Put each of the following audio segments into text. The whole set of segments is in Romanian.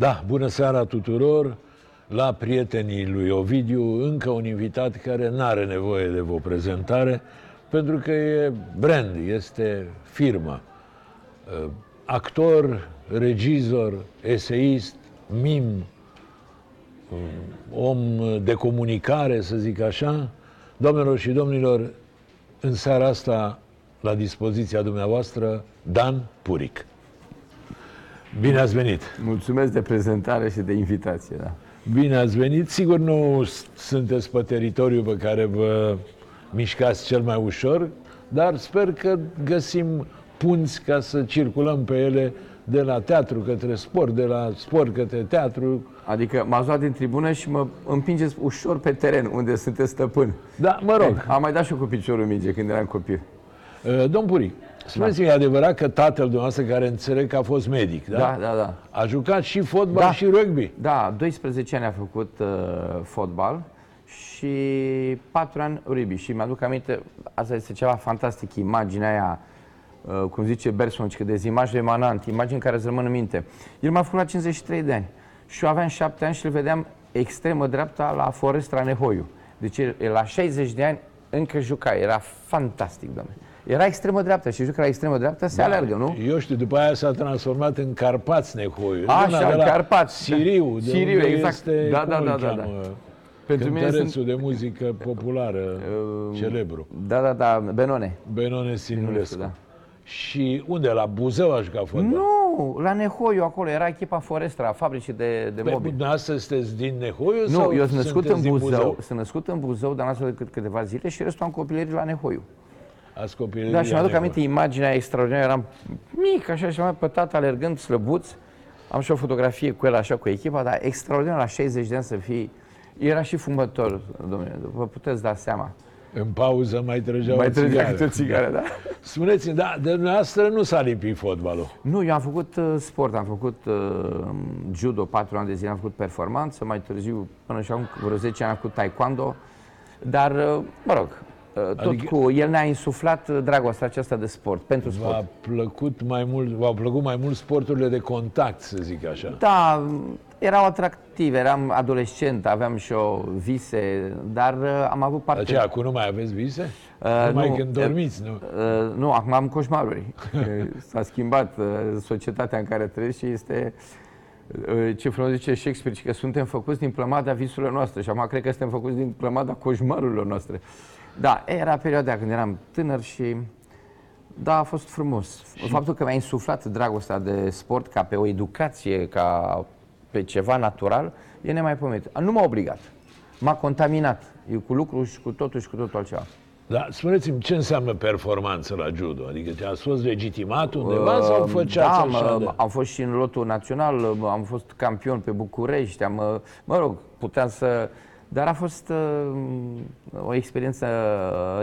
Da, bună seara tuturor! La prietenii lui Ovidiu, încă un invitat care nu are nevoie de o prezentare, pentru că e brand, este firmă. Uh, Actor, regizor, eseist, mim, uh, om de comunicare, să zic așa. Doamnelor și domnilor, în seara asta, la dispoziția dumneavoastră, Dan Puric. Bine ați venit! Mulțumesc de prezentare și de invitație. Da. Bine ați venit! Sigur nu sunteți pe teritoriul pe care vă mișcați cel mai ușor, dar sper că găsim punți ca să circulăm pe ele de la teatru către sport, de la sport către teatru. Adică m-ați luat din tribună și mă împingeți ușor pe teren, unde sunteți stăpân. Da, mă rog. Am mai dat și eu cu piciorul minge când eram copil. Uh, Domn Puric, spuneți-mi, e adevărat că tatăl dumneavoastră, care înțeleg că a fost medic, da? Da, da, da. A jucat și fotbal Da. și rugby. Da, 12 ani a făcut uh, fotbal și 4 ani rugby. Și mi-aduc aminte, asta este ceva fantastic, imaginea aia, uh, cum zice Berson, că de imaj remanant, imagini care îți rămân în minte. El m-a făcut la 53 de ani și eu aveam 7 ani și îl vedeam extremă dreapta la Forestra Nehoiu. Deci el, el la 60 de ani încă juca, era fantastic, domnule. Era extremă dreaptă și juca la extremă dreaptă, se alergă, nu? Eu știu, după aia s-a transformat în Carpați Nehoiu. Așa, Zona de la Carpați. Siriu, de Siriu, unde exact. este, Da, cum da, îl da, da, cheamă, da. Pentru mine cântărețul sunt... de muzică populară, celebru, Da, da, da, Benone. Benone Sinulescu. da. Și unde? La Buzău aș jucat fotbal? Nu, la Nehoiu acolo, era echipa Forestra, fabricii de, de Pe, mobil. dumneavoastră sunteți din Nehoiu? Nu, sau eu sunt născut în sunteți din Buzău, sunt născut în Buzău, dar n-am decât câteva zile și restul am copilărit la Nehoiu. Ați copilărit Da, și la mi-aduc Nehoiu. aminte imaginea extraordinară, eram mic, așa și mai pe tata alergând slăbuț. Am și o fotografie cu el așa cu echipa, dar extraordinar la 60 de ani să fii. Era și fumător, domnule, vă puteți da seama. În pauză mai trăgea Mai o trăgea țigară. câte o țigară, da? Spuneți-mi, da, de dumneavoastră nu s-a limpit fotbalul. Nu, eu am făcut uh, sport, am făcut uh, judo 4 ani de zile, am făcut performanță, mai târziu, până și acum vreo 10 ani am făcut taekwondo, dar, uh, mă rog, uh, tot Adică- cu el ne-a insuflat uh, dragostea aceasta de sport, pentru sport. V-a plăcut mai mult, v-au plăcut mai mult sporturile de contact, să zic așa. Da, erau atractive, eram adolescent, aveam și o vise, dar uh, am avut parte... Aceea, acum nu mai aveți vise? Uh, Numai nu, când uh, dormiți, nu? Uh, nu, acum am coșmaruri. Uh, S-a schimbat uh, societatea în care trăiesc și este uh, ce frumos zice Shakespeare, ci că suntem făcuți din plămada visurilor noastre și acum cred că suntem făcuți din plămada coșmarurilor noastre. Da, era perioada când eram tânăr și da, a fost frumos. Faptul că mi-a insuflat dragostea de sport ca pe o educație, ca pe ceva natural, e nemaipomenit. Nu m-a obligat. M-a contaminat. Eu cu lucru și cu totul și cu totul altceva. Da, spuneți-mi ce înseamnă performanță la judo? Adică te-ați fost legitimat undeva sau făceați da, așa mă, de... am fost și în lotul național, mă, am fost campion pe București, am, mă, mă rog, puteam să... Dar a fost uh, o experiență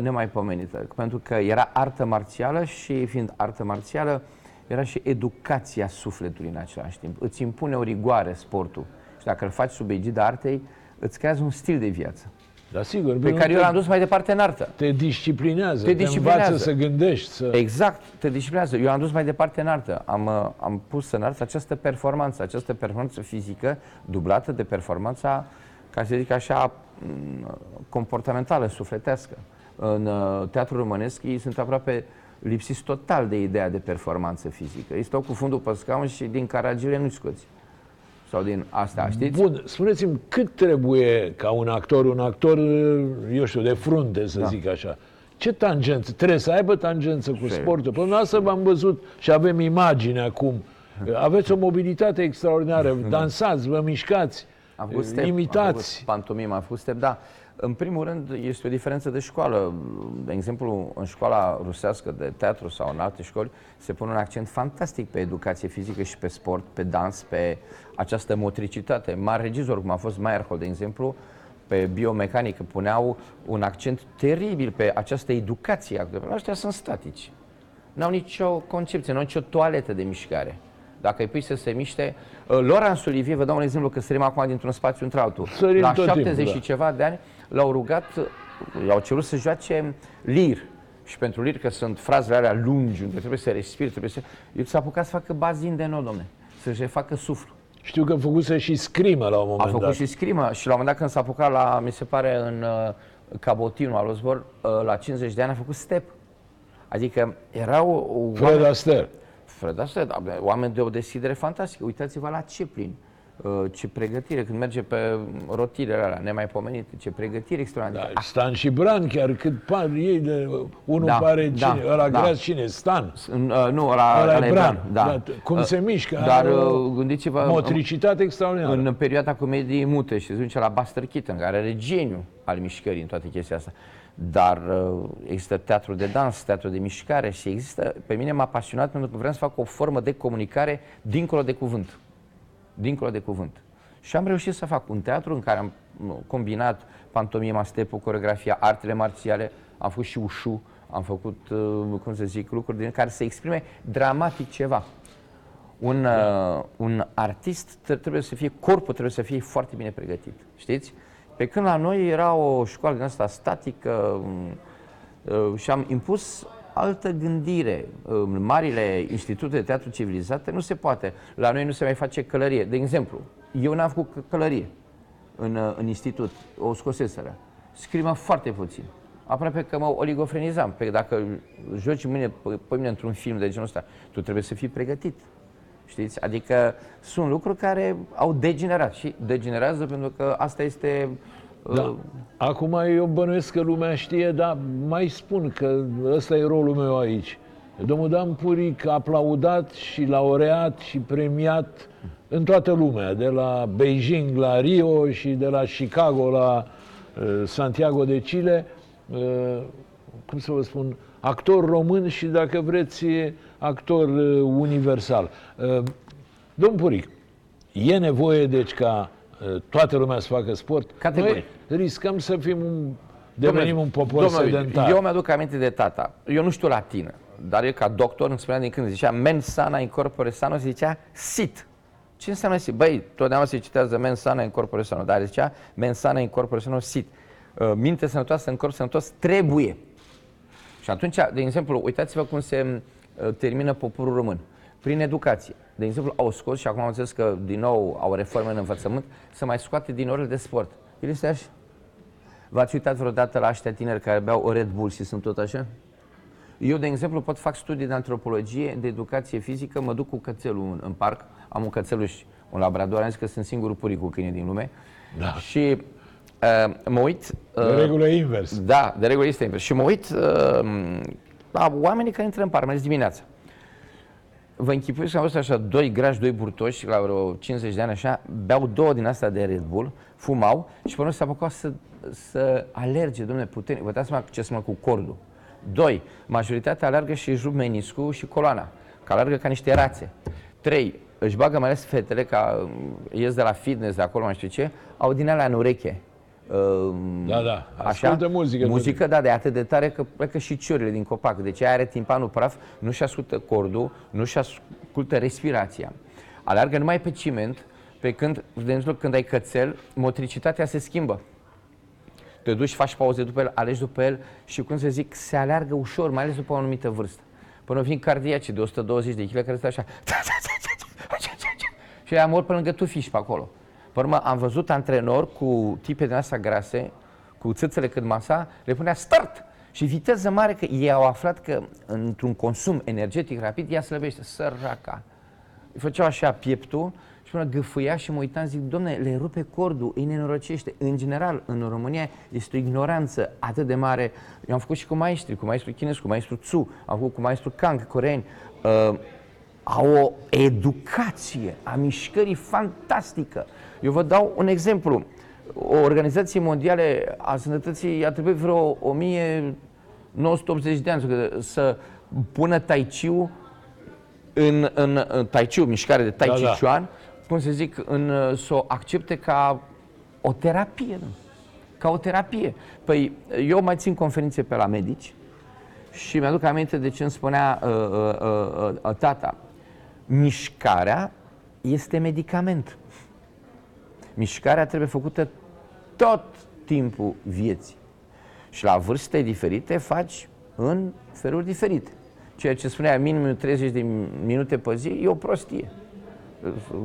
nemaipomenită, pentru că era artă marțială și fiind artă marțială, era și educația sufletului în același timp. Îți impune o rigoare sportul și dacă îl faci sub egida artei, îți creează un stil de viață, Da, sigur. pe pentru care eu că l-am dus mai departe în artă. Te disciplinează, Te te, disciplinează. învață să gândești, să... Exact, te disciplinează. Eu am dus mai departe în artă. Am, uh, am pus în artă această performanță, această performanță fizică dublată de performanța, ca să zic așa, m, comportamentală, sufletească. În uh, teatrul românesc ei sunt aproape lipsiți total de ideea de performanță fizică. Ei stau cu fundul pe scaun și din caragile nu scoți. Sau din asta, știți? Bun, spuneți-mi cât trebuie ca un actor, un actor, eu știu, de frunte, să Da. zic așa, ce tangență? Trebuie să aibă tangență cu Ce? sportul. Până asta v-am văzut și avem imagine acum. Aveți o mobilitate extraordinară, dansați, vă mișcați, Am făcut step, Am imitați. făcut pantomimă, am făcut step, da. În primul rând, este o diferență de școală. De exemplu, în școala rusească de teatru sau în alte școli, se pune un accent fantastic pe educație fizică și pe sport, pe dans, pe această motricitate. Mari regizori, cum a fost Meyerhold, de exemplu, pe biomecanică puneau un accent teribil pe această educație. Ăștia sunt statici. N-au nicio concepție, nu au nicio toaletă de mișcare. Dacă îi pui să se miște... Uh, Laurence Olivier, vă dau un exemplu, că sărim acum dintr-un spațiu într-altul. Sărim La tot 70 timpul, și da. ceva de ani l-au rugat, i-au cerut să joace lir. Și pentru lir, că sunt frazele alea lungi, unde trebuie să respiri, trebuie să... El s-a apucat să facă bazin de nou, domne. Să-și facă suflu. Știu că făcuse și scrimă la un moment A făcut dat. și scrimă și la un moment dat când s-a apucat la, mi se pare, în uh, Cabotinu al Osbor, uh, la 50 de ani a făcut step. Adică erau o- Fred oameni, Astaire. Fred Astaire, da, oameni de o deschidere fantastică. Uitați-vă la Chaplin. Uh, ce pregătire, când merge pe rotilele alea nemaipomenite, ce pregătire extraordinară. Da, Stan și Bran, chiar cât par ei de... Unul Da, pare da, cine, ăla da. greas cine? Stan. În, uh, nu, ăla, Ăla ăla e e Bran. Bran, da. Da, cum se mișcă, Dar are o uh, gândiți-vă, Motricitate extraordinară. în perioada comediei mute și se duce la Buster Keaton, care are geniu al mișcării în toată chestia asta. Dar uh, există teatru de dans, teatru de mișcare și există, pe mine m-a pasionat pentru că vreau să fac o formă de comunicare dincolo de cuvânt. Dincolo de cuvânt. Și am reușit să fac un teatru în care am nu, combinat pantomima, stepul, coreografia, artele marțiale, am făcut și ușu, am făcut, uh, cum să zic, lucruri din care să exprime dramatic ceva. Un, uh, un artist tre- trebuie să fie, corpul trebuie să fie foarte bine pregătit, știți? Pe când la noi era o școală din asta statică um, uh, și am impus altă gândire. În marile institute de teatru civilizate nu se poate. La noi nu se mai face călărie. De exemplu, eu n-am făcut că- călărie în, uh, în institut, o scoseseră. Scrimă foarte puțin. Aproape că mă oligofrenizam. Pe dacă joci mâine, pe mine într-un film de genul ăsta, tu trebuie să fii pregătit. Știți? Adică sunt lucruri care au degenerat și degenerează pentru că asta este... uh, Da. Acum eu bănuiesc că lumea știe, dar mai spun că ăsta e rolul meu aici. Domnul Dan Puric aplaudat și laureat și premiat în toată lumea, de la Beijing la Rio și de la Chicago la uh, Santiago de Chile. Uh, cum să vă spun, actor român și, dacă vreți, actor uh, universal. Uh, domnul Puric, e nevoie, deci, ca uh, toată lumea să facă sport? Categoric. Noi riscăm să fim un, devenim Domnule, un popor domnule, sedentar. Eu mi-aduc aminte de tata. Eu nu știu latină, dar el ca doctor îmi spunea din când zicea mens sana in corpore sano, se zicea sit. Ce înseamnă sit? Băi, totdeauna se citează mens sana in corpore sano, dar el zicea mens sana in corpore sano, sit. Uh, Minte sănătoasă în corp sănătos trebuie. Și atunci, de exemplu, uitați-vă cum se uh, termină poporul român. Prin educație. De exemplu, au scos, și acum am înțeles că din nou au reforme în învățământ, să mai scoate din orele de sport. El este așa. V-ați uitat vreodată la ăștia tineri care beau o Red Bull și sunt tot așa? Eu, de exemplu, pot fac studii de antropologie, de educație fizică, mă duc cu cățelul în, în parc, am un cățeluș, un labrador, am zis că sunt singurul puric cu câine din lume. Da. Și uh, mă uit... De uh, regulă e invers. da, de regulă este invers. Și mă uit uh, la oamenii care intră în parc, mai ales dimineața. Vă închipuiți că am văzut așa doi grași, doi burtoși, la vreo 50 de ani așa, beau două din astea de Red Bull, fumau și până se apucau să, să alerge, domnule, puternic. Vă dați seama ce se cu cordul. Doi, majoritatea alergă și își rup meniscul și coloana, că alergă ca niște rațe. Trei, își bagă mai ales fetele, ca um, ies de la fitness, de acolo, mai știu ce, au din alea în ureche. Um, Da, da, ascultă muzică. Muzică, da, de atât de tare că plecă și ciorile din copac. Deci aia are timpanul praf, nu-și ascultă cordul, nu-și ascultă respirația. Alergă numai pe ciment, pe când, de exemplu, când ai cățel, motricitatea se schimbă. Te duci, faci pauze după el, alegi după el și, cum să zic, se alergă ușor, mai ales după o anumită vârstă. Până vin cardiaci de 120 de kg care stă așa. Și aia mor pe lângă tu fiși pe acolo. Pe urmă, am văzut antrenori cu tipe din asta grase, cu țâțele cât masa, le punea start! Și viteză mare, că ei au aflat că într-un consum energetic rapid, ea slăbește, săraca. Îi făceau așa pieptul și până gâfâia și mă uitam, zic, domne, le rupe cordul, îi nenorăcește. În general, în România este o ignoranță atât de mare. Eu am făcut și cu maestri, cu maestru chinez, cu maestru Tzu, am făcut cu maestru Kang, coreeni. Uh, au o educație a mișcării fantastică. Eu vă dau un exemplu. O organizație mondială a sănătății a trebuit vreo 1980 de ani să- să pună tai chi în, în, în tai chi, mișcare de tai Da, chi da. chuan, cum să zic, în, să o accepte ca o terapie. Nu? Ca o terapie. Păi eu mai țin conferințe pe la medici și mi-aduc aminte de ce îmi spunea uh, uh, uh, uh, tata. Mișcarea este medicament. Mișcarea trebuie făcută tot timpul vieții. Și la vârste diferite faci în feluri diferite. Ceea ce spunea minimum 30 de minute pe zi e o prostie.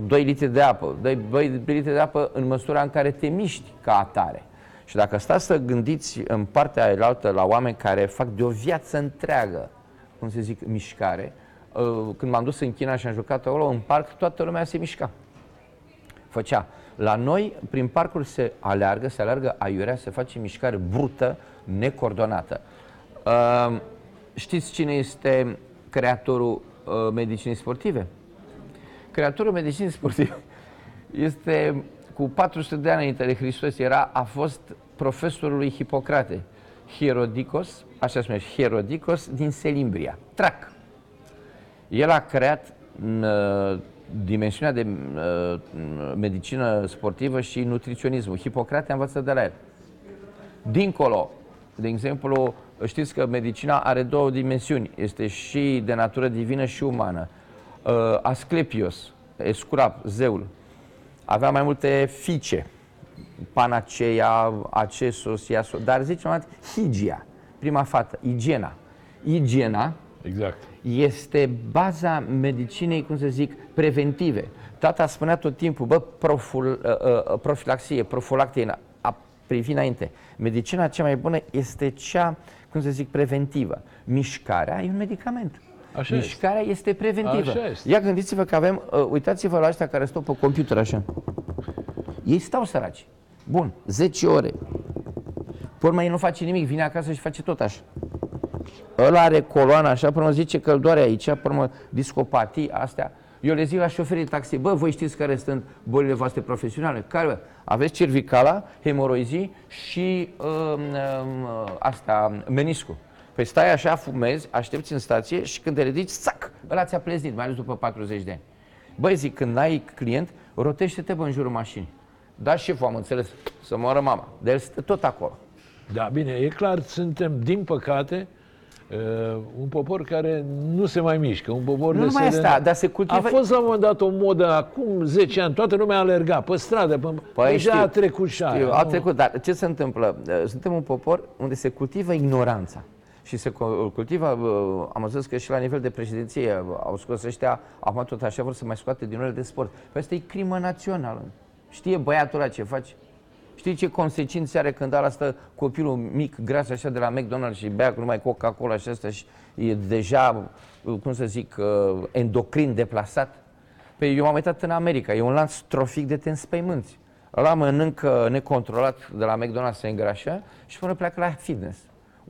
2 litri de apă. Dai 2 litri de apă în măsura în care te miști ca atare. Și dacă stați să gândiți în partea aia la oameni care fac de o viață întreagă, cum se zic, mișcare, uh, când m-am dus în China și am jucat acolo, în parc, toată lumea se mișca. Făcea. La noi, prin parcuri se aleargă, se aleargă aiurea, se face mișcare brută, necoordonată. Uh, știți cine este creatorul uh, medicinii sportive? Creatorul medicinii sportive este cu 400 de ani înainte de Hristos, era, a fost profesorul lui Hipocrate, Hierodicos, așa se numește, Hierodicos din Selimbria, Trac. El a creat uh, dimensiunea de uh, medicină sportivă și nutriționismul. Hipocrate a învățat de la el. Dincolo, de exemplu, știți că medicina are două dimensiuni. Este și de natură divină și umană. Uh, Asclepios, Escurap, zeul, avea mai multe fice. Panaceia, Acesos, Iaso, dar zice mai Higia, prima fată, igiena. Igiena exact. este baza medicinei, cum să zic, preventive. Tata spunea tot timpul, bă, proful, uh, uh, profilaxie, profilactie, a privi înainte. Medicina cea mai bună este cea, cum să zic, preventivă. Mișcarea e un medicament. Așa Mișcarea este, este preventivă. Așa este. Ia gândiți-vă că avem, uh, uitați-vă la ăștia care stau pe computer așa. Ei stau săraci. Bun, 10 ore. Pe urmă, ei nu face nimic, vine acasă și face tot așa. Ăla are coloana așa, până zice că îl doare aici, până urmă, discopatii, astea. Eu le zic la șoferii de taxi, bă, voi știți care sunt bolile voastre profesionale? Care? Aveți cervicala, hemoroizii și uh, uh, asta, meniscul. Păi stai așa, fumezi, aștepți în stație și când te ridici, sac, ăla ți-a pleznit, mai ales după 40 de ani. Băi, zic, când ai client, rotește-te bă, în jurul mașinii. Da, șeful, am înțeles, să moară mama. De el stă tot acolo. Da, bine, e clar, suntem, din păcate, Uh, un popor care nu se mai mișcă, un popor nu numai asta, dar se cultivă... A fost la un moment dat o modă, acum 10 ani, toată lumea alerga pe stradă, pe... păi deja știu, a trecut și aia. Știu, a trecut, dar ce se întâmplă? Uh, suntem un popor unde se cultivă ignoranța și se cultivă, am văzut că și la nivel de președinție au scos ăștia, acum tot așa vor să mai scoate din orele de sport. Păi asta e crimă națională. Știe băiatul ăla ce face? Știi ce consecințe are când ala stă copilul mic, gras așa de la McDonald's și bea numai Coca-Cola și asta și e deja, cum să zic, uh, endocrin deplasat? Păi eu m-am uitat în America, e un lanț trofic de te înspăimânți. Ăla mănâncă necontrolat de la McDonald's, se îngrașă și până pleacă la fitness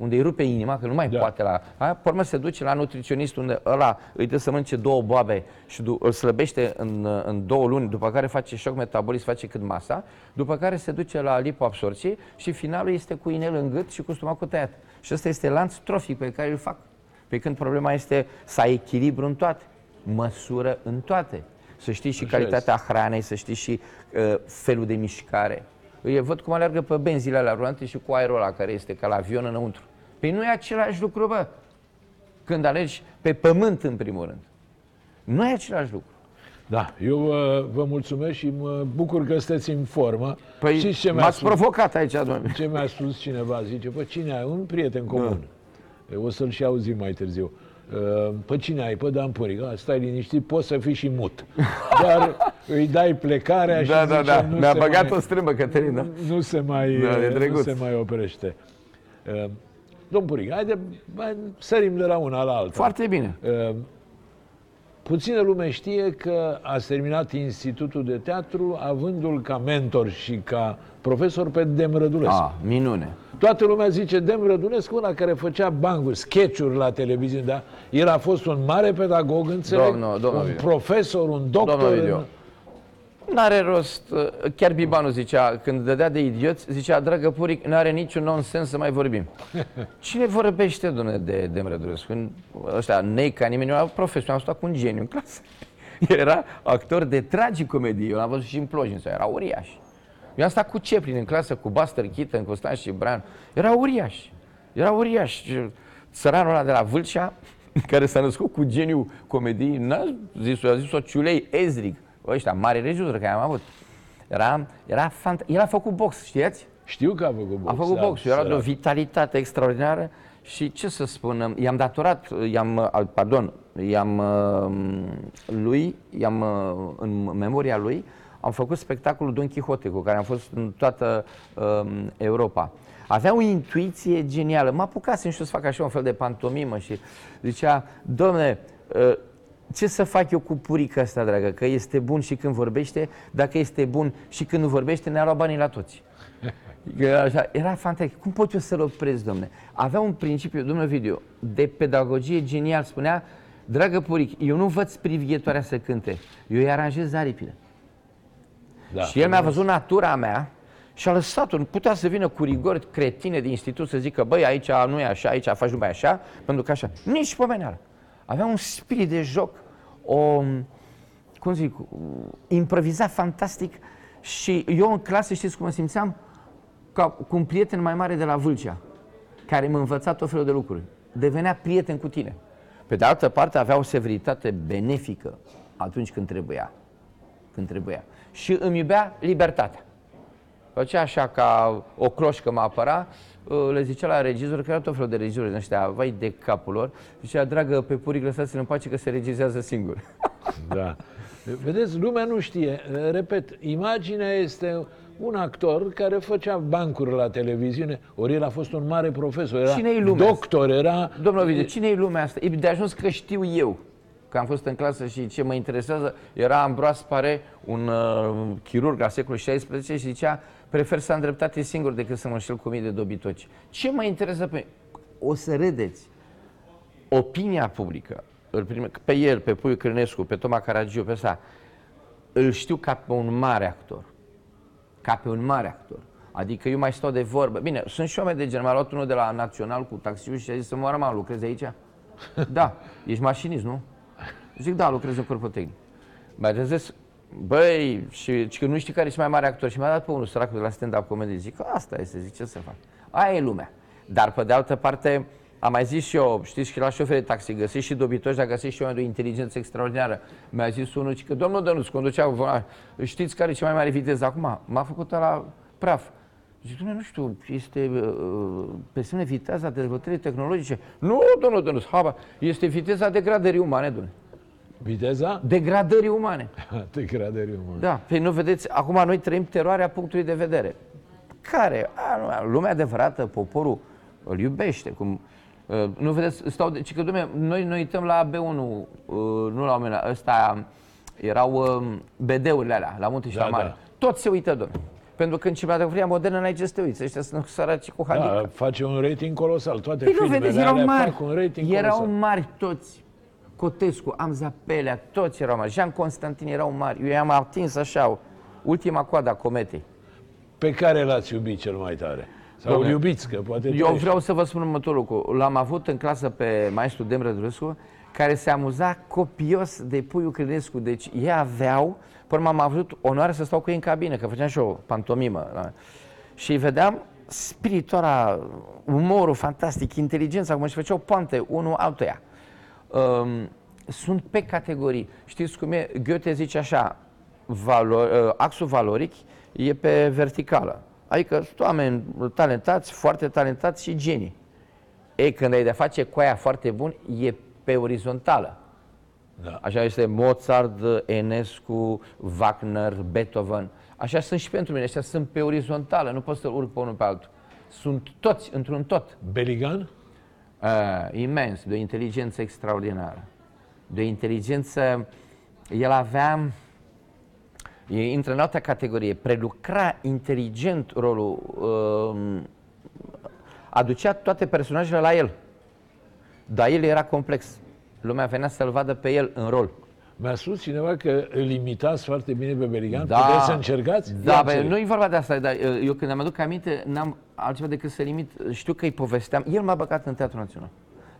unde îi rupe inima, că nu mai da. poate la... Aia, pe urmă se duce la nutriționist unde ăla îi dă să mănânce două boabe și îl slăbește în, în două luni, după care face șoc metabolist, face cât masa, după care se duce la lipoabsorție și finalul este cu inel în gât și cu stomacul tăiat. Și ăsta este lanț trofic pe care îl fac. Pe când problema este să ai echilibru în toate, măsură în toate. Să știi și Așa calitatea este. hranei, să știi și uh, felul de mișcare. Eu văd cum alergă pe benzile alea rulante și cu aerul ăla care este ca la avion înăuntru. Păi nu e același lucru, bă. Când alegi pe pământ, în primul rând. Nu e același lucru. Da, eu uh, vă mulțumesc și mă bucur că sunteți în formă. Păi Știți ce m-ați provocat aici, domnule. Ce mi-a spus cineva? Zice, păi cine ai? Un prieten comun. Da. O să-l și auzim mai târziu. Uh, păi cine ai? Păi Dan Puric. Stai liniștit, poți să fii și mut. Dar îi dai plecarea da, și da, zice, da. Mi-a băgat mai, o strâmbă, Cătălina. Nu, nu se mai, da, nu se mai oprește. Uh, Domn Puric, haide, sărim de la una la alta. Foarte bine. Uh, puțină lume știe că a terminat Institutul de Teatru avându-l ca mentor și ca profesor pe Dem Rădulescu. Ah, minune. Toată lumea zice Dem Rădulescu, ăla care făcea banguri, sketch-uri la televiziune, da? El a fost un mare pedagog, înțeleg? Domnul, domnul un profesor, un doctor. Domnul N-are rost, chiar Bibanu zicea, când dădea de idioți, zicea, dragă Puric, n-are niciun nonsens să mai vorbim. Cine vorbește, domnule, de Demre Durescu? Ăștia, nei ca nimeni, eu profesor, am stat cu un geniu în clasă. Era actor de tragicomedie, eu l-am văzut și în Plojin, era uriaș. Eu am stat cu Ceplin în clasă, cu Buster Keaton, cu Stan și Bran. Era uriaș. Era uriaș. Țăranul ăla de la Vâlcea, care s-a născut cu geniu comediei, n-a zis-o, a zis-o Ciulei Ezrig ăștia, mari regizori care am avut. Era, era fant- El a făcut box, știți? Știu că a făcut box. A făcut box. Era de o vitalitate extraordinară Și ce să spun, i-am datorat, i-am, pardon, i-am lui, i-am în memoria lui, am făcut spectacolul Don Quixote, cu care am fost în toată um, Europa. Avea o intuiție genială. Mă apucasem și să fac așa un fel de pantomimă și zicea, domne, uh, ce să fac eu cu purica asta, dragă? Că este bun și când vorbește, dacă este bun și când nu vorbește, ne-a luat banii la toți. Așa, era fantastic. Cum pot eu să-l opresc, domne? Avea un principiu, domnule Video, de pedagogie genial. Spunea, dragă puric, eu nu învăț privighetoarea să cânte, eu îi aranjez aripile. Da, și el mi-a văzut natura mea și a lăsat-o. Nu putea să vină cu rigori cretine de institut să zică, băi, aici nu e așa, aici faci numai așa, pentru că așa. Nici pomeneală. Avea un spirit de joc, o, cum zic, improviza fantastic și eu în clasă, știți cum mă simțeam? Ca cu un prieten mai mare de la Vâlcea, care m-a învățat tot felul de lucruri. Devenea prieten cu tine. Pe de altă parte, avea o severitate benefică atunci când trebuia. Când trebuia. Și îmi iubea libertatea. Făcea așa ca o cloșcă mă apăra, uh, le zicea la regizor, că era tot felul de regizori din ăștia, vai de capul lor, zicea, dragă, pe puric lăsați-l în pace că se regizează singur. Da. Vedeți, lumea nu știe. Repet, imaginea este un actor care făcea bancuri la televiziune, ori el a fost un mare profesor, era cine lumea doctor, era... Domnul Ovidiu, cine e lumea asta? E de ajuns că știu eu că am fost în clasă și ce mă interesează era Ambroas Pare, un uh, chirurg al secolului XVI și zicea prefer să am dreptate singur decât să mă înșel cu mii de dobitoci. Ce mă interesează pe O să râdeți. Opinia publică, pe el, pe Puiu Crânescu, pe Toma Caragiu, pe ăsta, îl știu ca pe un mare actor. Ca pe un mare actor. Adică eu mai stau de vorbă. Bine, sunt și oameni de genul. M-a luat unul de la Național cu taxiul și a zis să mă mă, lucrezi aici? da, ești mașinist, nu? Zic, da, lucrez în corpul tehnic. Mai zis, băi, și, și că nu știi care e mai mare actor. Și mi-a dat pe unul săracul de la stand-up comedy. Zic, asta este, zic, ce să fac? Aia e lumea. Dar, pe de altă parte, am mai zis și eu, știți că la șofer de taxi găsești și dobitoși, dar găsești și oameni de o inteligență extraordinară. Mi-a zis unul că domnul Dănuț conducea, știți care e cea mai mare viteză acum? M-a făcut la praf. Zic, domnule, nu știu, este uh, pe semne viteza dezvoltării tehnologice. Nu, domnul Dănuț, haba, este viteza degradării umane, domnule. Viteza? Degradării umane. Degradării umane. Da, păi nu vedeți, acum noi trăim teroarea punctului de vedere. Care? A, lumea adevărată, poporul îl iubește. Cum, uh, nu vedeți, stau de, ci că, dumne, noi ne uităm la B1, uh, nu la oameni, ăsta erau uh, BD-urile alea, la Munte și da, la Mare. Da. Tot se uită, domnule. Pentru că în cinematografia modernă n-ai ce să te uiți. Ăștia sunt săraci cu handicap. Da, face un rating colosal. Toate păi filmele vedeți, erau mari. fac un rating erau colosal. mari toți. Cotescu, Amza Pelea, toți erau mari. Jean Constantin erau mari. Eu i-am atins așa, ultima coadă a cometei. Pe care l-ați iubit cel mai tare? Sau Doamne, iubiți, că poate Eu trăiești. vreau să vă spun următorul lucru. L-am avut în clasă pe maestru Demră Drăscu, care se amuza copios de Puiu Crinescu. Deci ei aveau, până am avut onoare să stau cu ei în cabină, că făceam și o pantomimă. Da? Și vedeam spiritul umorul fantastic, inteligența, cum își făceau poante unul altuia um, sunt pe categorii. Știți cum e? Goethe zice așa, valor, uh, axul valoric e pe verticală. Adică sunt oameni talentați, foarte talentați și genii. Ei, când ai de face cu aia foarte bun, e pe orizontală. Da. Așa este Mozart, Enescu, Wagner, Beethoven. Așa sunt și pentru mine, ăștia sunt pe orizontală, nu pot să urc pe unul pe altul. Sunt toți într-un tot. Beligan? Uh, imens, de o inteligență extraordinară. De o inteligență, el avea, intră în altă categorie, prelucra inteligent rolul, uh, aducea toate personajele la el. Dar el era complex. Lumea venea să-l vadă pe el în rol. Mi-a spus cineva că îl imitați foarte bine pe Berigan. Da, Puteți să încercați? Da, bă, nu e vorba de asta, dar uh, eu când am aduc aminte, n-am altceva decât să limit. Știu că îi povesteam. El m-a băgat în Teatrul Național.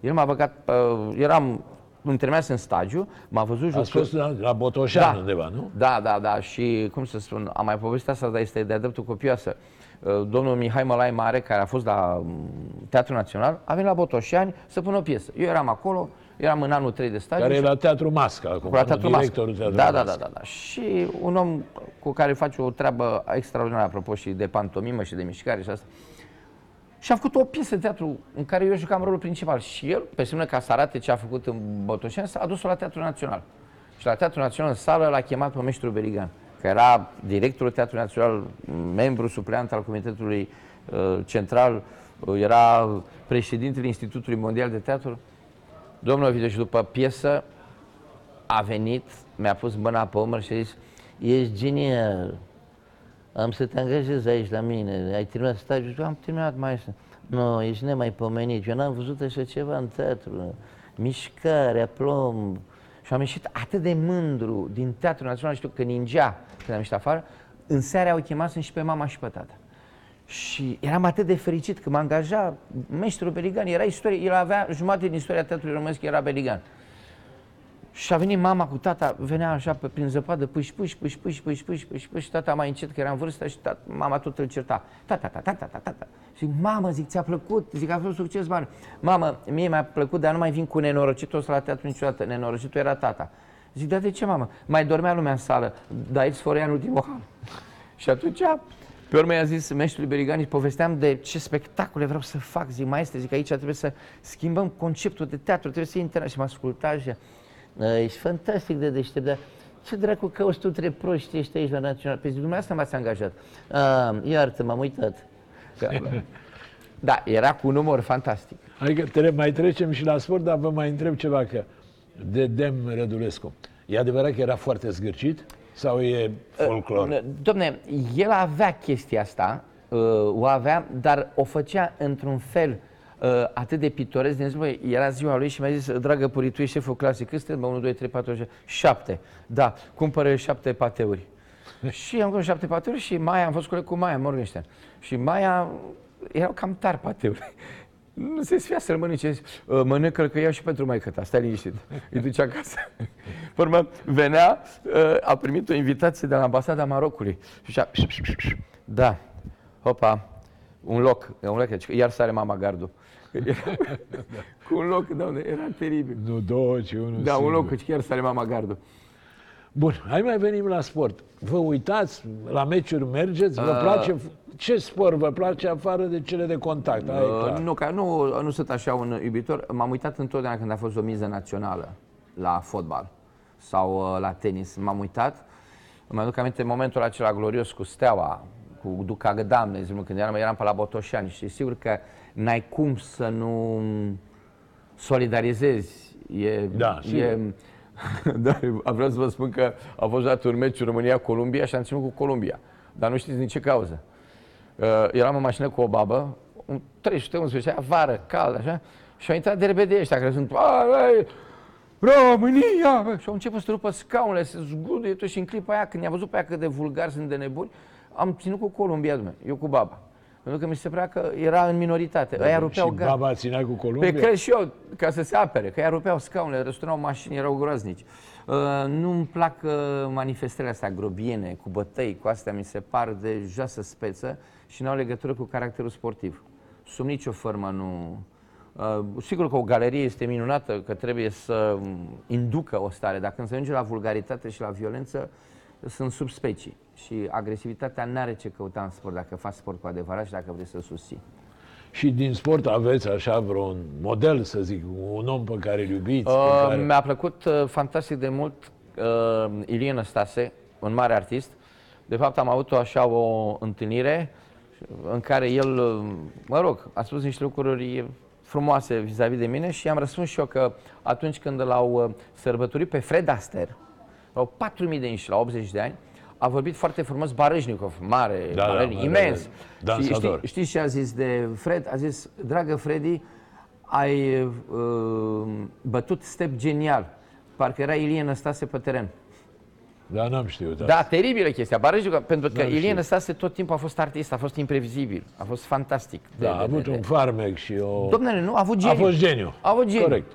El m-a băgat, uh, eram îmi terminase în stagiu, m-a văzut jucând. Ați fost la, la Botoșan da, undeva, nu? Da, da, da. Și, cum să spun, am mai povestit asta, dar este de-a dreptul copioasă. Uh, domnul Mihai Mălai Mare, care a fost la um, Teatrul Național, a venit la Botoșani să pună o piesă. Eu eram acolo, Eram în anul 3 de stagiu. Care e la Teatru Masca acum, la Teatru directorul Teatru da, da, da, da, da. Și un om cu care face o treabă extraordinară, apropo și de pantomimă și de mișcare și asta. Și a făcut o piesă de teatru în care eu jucam rolul principal. Și el, pe semnă ca să arate ce a făcut în Botoșani, s-a adus-o la Teatrul Național. Și la Teatrul Național, în sală, l-a chemat pe Meștru Berigan, care era directorul Teatrului Național, membru supleant al Comitetului uh, Central, uh, era președintele Institutului Mondial de Teatru. Domnul Ovidiu, și după piesă, a venit, mi-a pus mâna pe umăr și a zis, ești genial, am să te angajez aici la mine, ai terminat stagiul? Am terminat, maestru. Nu, no, ești nemaipomenit, eu n-am văzut așa ceva în teatru, mișcare, aplomb. Și am ieșit atât de mândru din Teatrul Național, știu că ningea când am ieșit afară, în seara au chemat și pe mama și pe tata. Și eram atât de fericit că mă angaja meșterul Beligan, era istorie, el avea jumătate din istoria teatrului românesc, era Beligan. Și a venit mama cu tata, venea așa pe, prin zăpadă, puși, puși, puși, puși, puși, puși, puși, puși, și tata mai încet, că era în vârstă și tata, mama tot îl certa. Tata, tata, tata, tata. Și mamă, zic, ți-a plăcut? Zic, a fost succes mare. Mamă, mie mi-a plăcut, dar nu mai vin cu nenorocitul ăsta la teatru niciodată. Nenorocitul era tata. Zic, dar de ce, mamă? Mai dormea lumea în sală, dar aici sforea în ultimul hal. Și atunci, pe urmă i-a zis meșterului Berigani, povesteam de ce spectacole vreau să fac. Zic, maestre, zic, aici trebuie să schimbăm conceptul de teatru, trebuie să intre și mă asculta și Ești fantastic de deștept, dar ce dracu cauți tu trei proști ești aici la Național? Pe dumneavoastră m-ați angajat. A, iartă, m-am uitat. da, era cu un umor fantastic. Adică tre- mai trecem și la sport, dar vă mai întreb ceva, că de Dem Rădulescu. E adevărat că era foarte zgârcit? Sau e folclor? Domne, el avea chestia asta, o avea, dar o făcea într-un fel uh, atât de pitoresc, din ziua, era ziua lui și mi-a zis, dragă Puri, tu ești șeful clasei, cât sunteți? 1, 2, 3, 4, 5, 7. Da, cumpără șapte pateuri. și am cumpărat șapte pateuri și Maia, am fost coleg cu Maia Morgenstern. Și Maia, erau cam tari pateuri. Nu se sfia să mănânce. Ă, mănâncă că iau și pentru mai ta, stai liniștit. Îi duce acasă. Urmă, venea, ă, a primit o invitație de la ambasada Marocului. Și zicea, da, hopa, un loc, un loc, iar sare mama gardul. cu un loc, doamne, era teribil. Nu două, ci unul Da, un loc, că chiar sare mama gardul. Bun, hai mai venim la sport. Vă uitați, la meciuri mergeți, vă uh, place, ce sport vă place afară de cele de contact? Uh, nu, ca, nu, nu sunt așa un iubitor. M-am uitat întotdeauna când a fost o miză națională la fotbal sau uh, la tenis. M-am uitat. Mă aduc aminte momentul acela glorios cu Steaua, cu Duca Gădam, de exemplu, când eram, eram pe la Botoșani și sigur că n-ai cum să nu solidarizezi. E, da, e, da, vreau să vă spun că a fost dat un meci România-Columbia și am ținut cu Columbia. Dar nu știți din ce cauză. Uh, eram în mașină cu o babă, un 311, vară, cald, așa, și au intrat de repede ăștia care sunt, România! Și au început să rupă scaunele, să zguduie tot și în clipa aia, când i-a văzut pe aia cât de vulgar sunt de nebuni, am ținut cu Columbia, dumne, eu cu baba. Pentru că mi se părea că era în minoritate. Da, Aia rupeau și baba baba ținea cu Columbia? Pe cred și eu, ca să se apere, că ea rupeau scaunele, răsturnau mașini, erau groaznici. Uh, nu-mi plac uh, manifestările astea grobiene, cu bătăi, cu astea, mi se par de joasă speță și nu au legătură cu caracterul sportiv. Sub nicio formă nu... Uh, sigur că o galerie este minunată, că trebuie să inducă o stare, dar când se ajunge la vulgaritate și la violență, sunt subspecii și agresivitatea nu are ce căuta în sport dacă faci sport cu adevărat și dacă vrei să susții. Și din sport aveți așa vreun model, să zic, un om pe care îl iubiți? Uh, care... Mi-a plăcut uh, fantastic de mult uh, Ilie Năstase, un mare artist. De fapt am avut așa o întâlnire în care el, uh, mă rog, a spus niște lucruri frumoase vis-a-vis de mine și am răspuns și eu că atunci când l-au uh, sărbătorit pe Fred Astaire, au 4.000 de inși la 80 de ani, a vorbit foarte frumos Barăjnicov, mare, da, mare, da, imens. Da, și știi, știți ce a zis de Fred? A zis, dragă Freddy, ai uh, bătut step genial. Parcă era Ilie Năstase pe teren. Da, n-am știut. Da, da teribilă chestia. Barăjnicov, pentru că Ilie Năstase tot timpul a fost artist, a fost imprevizibil, a fost fantastic. Da, de, a avut de, un farmec și o... Domnule, nu, a avut geniu. A fost geniu. A avut geniu. Corect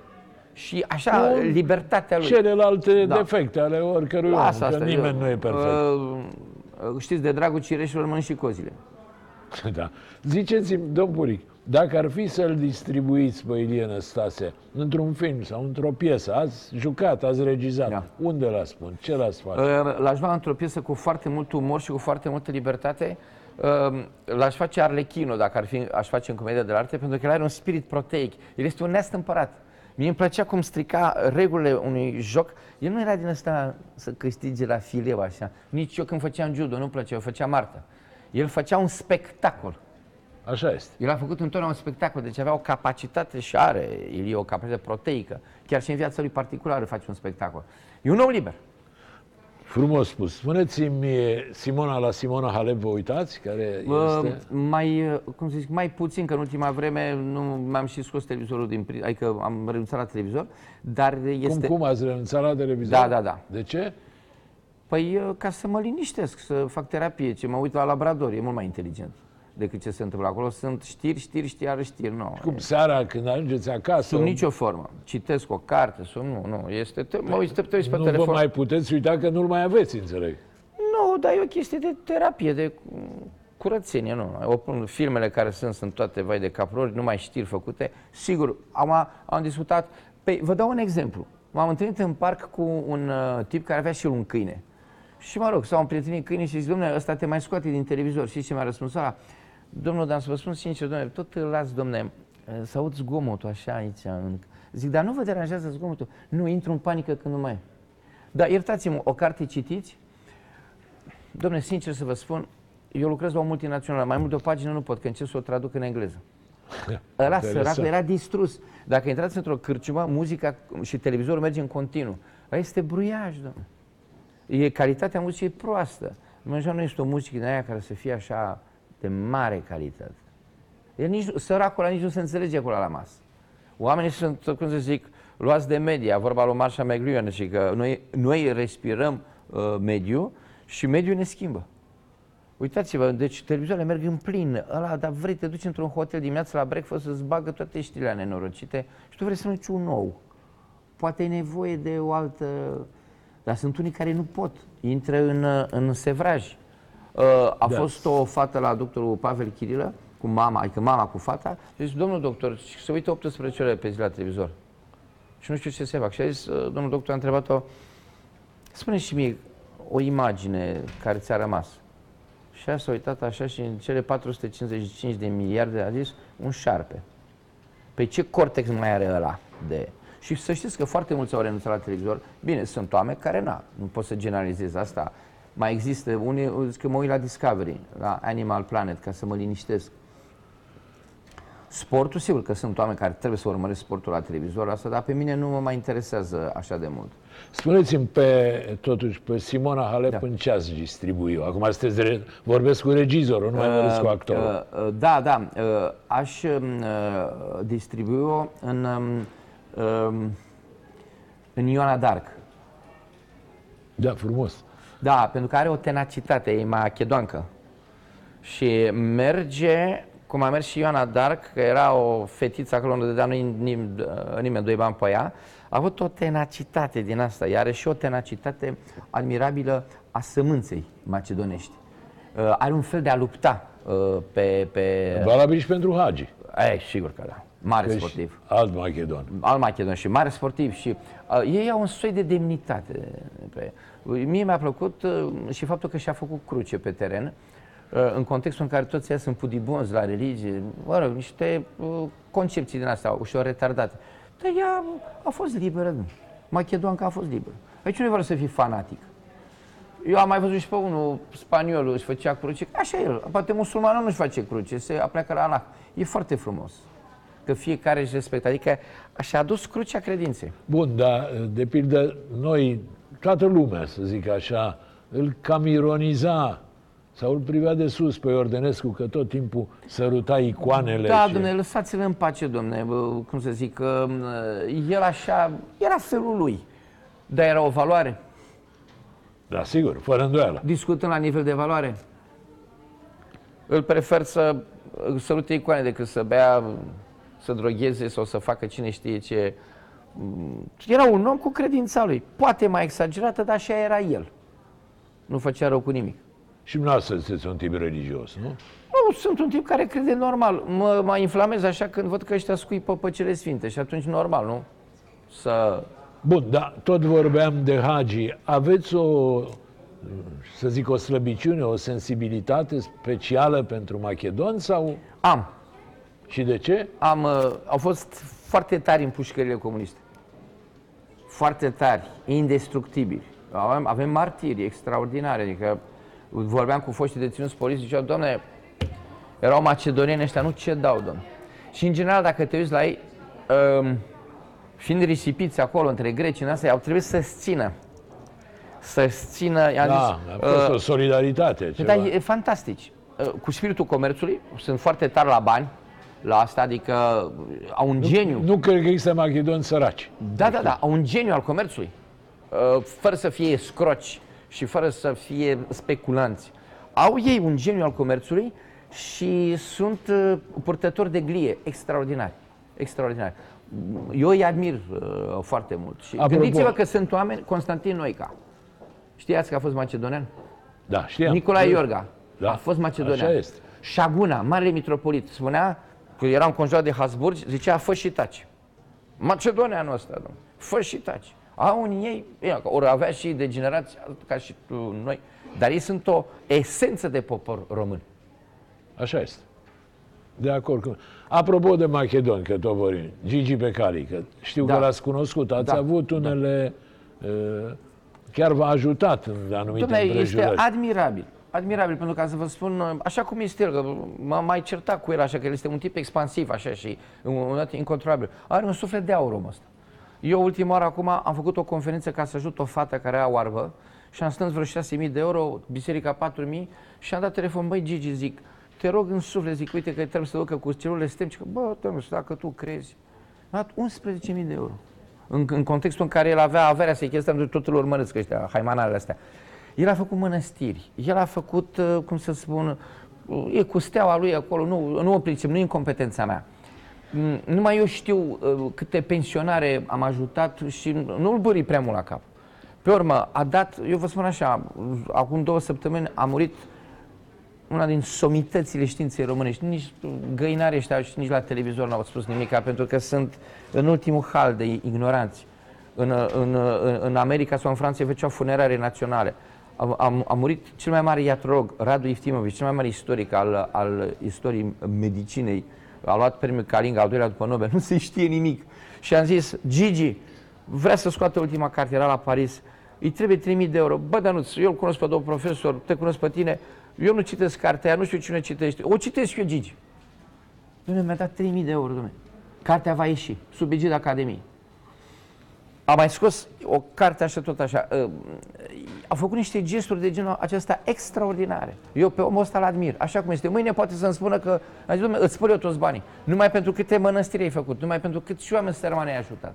și așa Bun. libertatea lui. Celelalte da. defecte ale oricărui om, asta, că nimeni eu, nu e perfect. Uh, știți, de dragul cireșilor mănânc și cozile. Da. Ziceți-mi, domn Buric, dacă ar fi să-l distribuiți pe Ilie Năstase într-un film sau într-o piesă, ați jucat, ați regizat, da. unde l-ați spun? Ce l-ați face? Uh, l-aș lua într-o piesă cu foarte mult umor și cu foarte multă libertate uh, l-aș face Arlechino dacă ar fi, aș face în comedia de la arte, pentru că el are un spirit proteic. El este un neastâmpărat. Mie îmi plăcea cum strica regulile unui joc. El nu era din ăsta să câștige la fileu așa. Nici eu când făceam judo, nu-mi plăcea, eu făceam artă. El făcea un spectacol. Așa este. El a făcut întotdeauna un spectacol, deci avea o capacitate și are, el e o capacitate proteică. Chiar și în viața lui particulară face un spectacol. E un om liber. Frumos spus. Spuneți-mi, Simona la Simona Halep, vă uitați? Care Bă, este? mai, cum să zic, mai puțin, că în ultima vreme nu m-am și scos televizorul din pri- adică am renunțat la televizor, dar este... Cum, cum ați renunțat la televizor? Da, da, da. De ce? Păi ca să mă liniștesc, să fac terapie, ce mă uit la labrador, e mult mai inteligent decât ce se întâmplă acolo. Sunt știri, știri, știri, știri, nu. Cum seara când ajungeți acasă? Sub nicio formă. Citesc o carte, sau nu, nu. Este, te, mă uit, te, te uiți pe nu telefon. vă mai puteți uita că nu-l mai aveți, înțeleg. Nu, dar e o chestie de terapie, de mm, curățenie, nu. O, filmele care sunt, sunt toate vai de caprori, numai știri făcute. Sigur, am, am discutat, pe, vă dau un exemplu. M-am întâlnit în parc cu un uh, tip care avea și el un câine. Și mă rog, s-au împrietenit câinii și zic, domnule, ăsta te mai scoate din televizor. Și ce mi-a răspuns ăla? Domnul, dar să vă spun sincer, domnule, tot îl las, domnule, să aud zgomotul așa aici. În... Zic, dar nu vă deranjează zgomotul? Nu, intru în panică când nu mai e. Dar iertați-mă, o carte citiți? Domnule, sincer să vă spun, eu lucrez la o multinațională, mai mult de o pagină nu pot, că încerc să o traduc în engleză. Ăla săracul era distrus. Dacă intrați într-o cârciumă, muzica și televizorul merge în continuu. Ăla este bruiaj, domnule. E calitatea muzicii proastă. Nu nu este o muzică din aia care să fie așa de mare calitate. El nici, săracul ăla nici nu se înțelege acolo la masă. Oamenii sunt, cum să zic, luați de media, vorba lui Marsha McLuhan, și că noi, noi respirăm uh, mediul și mediul ne schimbă. Uitați-vă, deci televizoarele merg în plin. Ăla, dar vrei, te duci într-un hotel dimineața la breakfast să-ți bagă toate știrile nenorocite și tu vrei să nu un nou. Poate ai nevoie de o altă... Dar sunt unii care nu pot. Intră în, în sevraj. Uh, a da. fost o fată la doctorul Pavel Chirilă, cu mama, adică mama cu fata, și zis, domnul doctor, se uită 18 ore pe zi la televizor. Și nu știu ce se fac. Și a zis, uh, domnul doctor a întrebat-o, spune și mie o imagine care ți-a rămas. Și a s-a uitat așa și în cele 455 de miliarde a zis, un șarpe. Pe ce cortex mai are ăla de... Și să știți că foarte mulți au renunțat la televizor. Bine, sunt oameni care n nu pot să generalizez asta. Mai există unii, că mă uit la Discovery, la Animal Planet, ca să mă liniștesc. Sportul, sigur că sunt oameni care trebuie să urmăresc sportul la televizor, asta, dar pe mine nu mă mai interesează așa de mult. Spuneți-mi pe, totuși, pe Simona Halep da. în ce ați distribuit Acum sunteți re... vorbesc cu regizorul, nu mai uh, vorbesc cu actorul. Uh, uh, da, da. Uh, aș uh, distribui-o în, uh, în Ioana Dark. Da, frumos. Da, pentru că are o tenacitate, e machedoancă. Și merge, cum a mers și Ioana Dark, că era o fetiță acolo unde dădea nimeni, nimeni doi bani pe ea, a avut o tenacitate din asta, iar are și o tenacitate admirabilă a sămânței macedonești. Uh, are un fel de a lupta uh, pe... pe... Valabil și pentru Hagi. E, sigur că da. Mare că sportiv. Alt macedon. Alt macedon și mare sportiv. Și uh, ei au un soi de demnitate. Pe, Mie mi-a plăcut uh, și faptul că și-a făcut cruce pe teren, uh, în contextul în care toți ea sunt pudibonzi la religie, mă rog, niște uh, concepții din astea ușor retardate. Dar ea a fost liberă. Machedoanca a fost liberă. Aici nu vreau să fii fanatic. Eu am mai văzut și pe unul spaniol își făcea cruce, așa el. Poate musulmanul nu-și face cruce, se apleacă la Allah. E foarte frumos că fiecare își respectă. Adică și-a adus crucea credinței. Bun, dar de pildă noi toată lumea, să zic așa, îl cam ironiza sau îl privea de sus pe Iordenescu că tot timpul săruta icoanele. Da, și... domnule, lăsați-l în pace, domnule, cum să zic, că el așa, era felul lui, dar era o valoare. Da, sigur, fără îndoială. Discutând la nivel de valoare, îl prefer să sărute icoane decât să bea, să drogheze sau să facă cine știe ce Mm, era un om cu credința lui. Poate mai exagerată, dar așa era el. Nu făcea rău cu nimic. Și dumneavoastră sunteți un tip religios, nu? Nu, sunt un tip care crede normal. Mă, mă inflamez așa când văd că ăștia scuipă pe cele sfinte și atunci normal, nu? Să... Bun, dar tot vorbeam de Hagi. Aveți o să zic, o slăbiciune, o sensibilitate specială pentru macedoni sau Am. și de ce? am uh, au fost foarte tari în pușcările comuniste. Foarte tari, indestructibili. Avem, avem martiri extraordinare, adică vorbeam cu foștii deținuți poliți, ziceau, doamne, erau macedonieni ăștia, nu ce dau, domnule. Și în general, dacă te uiți la ei, um, fiind risipiți acolo între greci în asta, au trebuit să-ți țină. Să-ți țină, i-am Da, zis, a fost uh, o solidaritate. Ceva. da, e fantastici. Uh, Cu spiritul comerțului, sunt foarte tari la bani, la asta, adică au un geniu. Nu cred că există macedoni săraci. Da, da, da, au un geniu al comerțului, uh, fără să fie scroci și fără să fie speculanți. Au ei un geniu al comerțului și sunt uh, purtători de glie extraordinari. Extraordinari. Eu îi admir uh, foarte mult. Și Apropo- gândiți-vă că sunt oameni, Constantin Noica. Știați că a fost macedonian? Da, știam. Nicolae Iorga Da, a fost macedonian. așa este. Șaguna, marele mitropolit, spunea că era înconjurat de Habsburgi, zicea fă și taci. Macedonianul ăsta, domnule, fă și taci. Au unii ei, ia, că ori avea și degenerați ca și uh, noi, dar ei sunt o esență de popor român. Așa este. De acord. cu- Apropo de Macedon, că tot vorbim, Gigi Becali, că știu Da. că l-ați cunoscut, ați Da, avut unele... uh, Chiar v-a ajutat în anumite Dom'le, este împrejurări. admirabil. Admirabil, pentru că să vă spun, uh, așa cum este el, că m-am mai certat cu el, așa că el este un tip expansiv, așa, și un, un dat incontrolabil. Are un suflet de aur omul ăsta. Eu ultima oară acum am făcut o conferință ca să ajut o fată care a oarbă și am strâns vreo 6.000 de euro, biserica 4.000 și am dat telefon, băi Gigi, zic, te rog în suflet, zic, uite că trebuie să ducă cu celulele STEM, și că, bă, domnule, dacă tu crezi, am dat 11.000 de euro. În, în contextul în care el avea averea să-i chestia de totul urmăresc ăștia, haimanarele astea. El a făcut mănăstiri, el a făcut, uh, cum să spun, uh, e cu steaua lui acolo, nu, nu o pricep, nu e în competența mea. Mm, Numai eu știu uh, câte pensionare am ajutat și nu-l bări prea mult la cap. Pe urmă, a dat, eu vă spun așa, acum două săptămâni a murit una din somitățile științei românești. Nici găinarii ăștia și nici la televizor n-au spus nimic, pentru că sunt în ultimul hal de ignoranți. În, în, în, în America sau în Franța îi făceau funerare naționale. A, a, a murit cel mai mare iatrolog, Radu Iftimovic, cel mai mare istoric al, al istoriei medicinei. A luat premiul Kalinga, al doilea după Nobel. Nu se știe nimic. Și am zis, Gigi, vrea să scoată ultima carte, era la Paris, îi trebuie 3000 de euro. Bă, Danuț, eu îl cunosc pe domnul profesor, te cunosc pe tine, eu nu citesc cartea aia, nu știu cine citește. O citesc eu, Gigi. Dom'le, mi-a dat 3000 de euro, dom'le. Cartea va ieși, sub egida Academiei. A mai scos o carte așa, tot așa. Uh, A făcut niște gesturi de genul acesta extraordinare. Eu pe omul ăsta l-admir, așa cum este. Mâine poate să-mi spună că, a zis, dom'le, îți spăl eu toți banii. Numai pentru câte mănăstiri ai făcut, numai pentru câți oameni sărmani ai ajutat.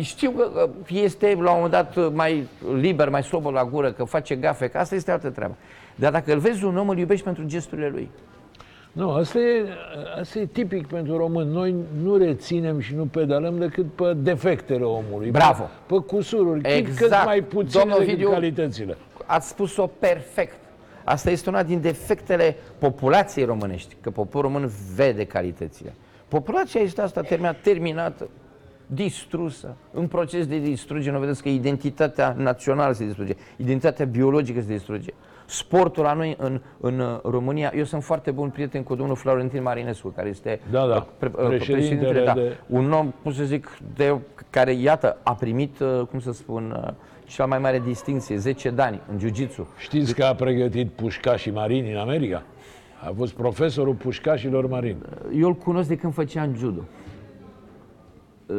Știu că că este la un moment dat mai liber, mai slobă la gură, că face gafe, că asta este altă treabă. Dar dacă îl vezi un om, îl iubești pentru gesturile lui. Nu, asta e, asta e tipic pentru român. Noi nu reținem și nu pedalăm decât pe defectele omului. Bravo. Pe, pe cusururi, exact. cât Exact. mai puține Domnul decât Ovidiu, calitățile. Ați spus-o perfect. Asta este una din defectele populației românești, că poporul român vede calitățile. Populația este asta terminat, terminată, distrusă, în proces de distrugere. Nu vedeți că identitatea națională se distruge, identitatea biologică se distruge. Sportul la noi în, în uh, România, eu sunt foarte bun prieten cu domnul Florentin Marinescu, care este Da, da, uh, pre- uh, președintele da, de- un om, cum să zic, de, care, iată, a primit, uh, cum să spun, uh, cea mai mare distinție, 10 de ani în jiu-jitsu. Știți că a pregătit pușcașii marini în America? A fost profesorul pușcașilor marini. Eu îl cunosc de când făceam judo.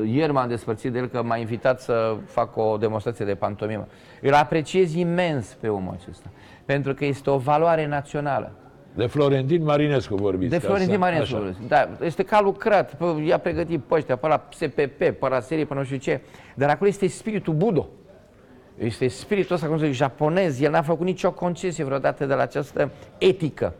Ieri m-am despărțit de el că m-a invitat să fac o demonstrație de pantomimă. Îl apreciez imens pe omul acesta, pentru că este o valoare națională. De Florentin Marinescu vorbiți. De ca Florentin să- Marinescu. așa. Da, este ca lucrat, pe, i-a pregătit pe ăștia, pe la SPP, pe la serie, pe nu știu ce. Dar acolo este spiritul Budo. Este spiritul ăsta, cum să zic, japonez. El n-a făcut nicio concesie vreodată de la această etică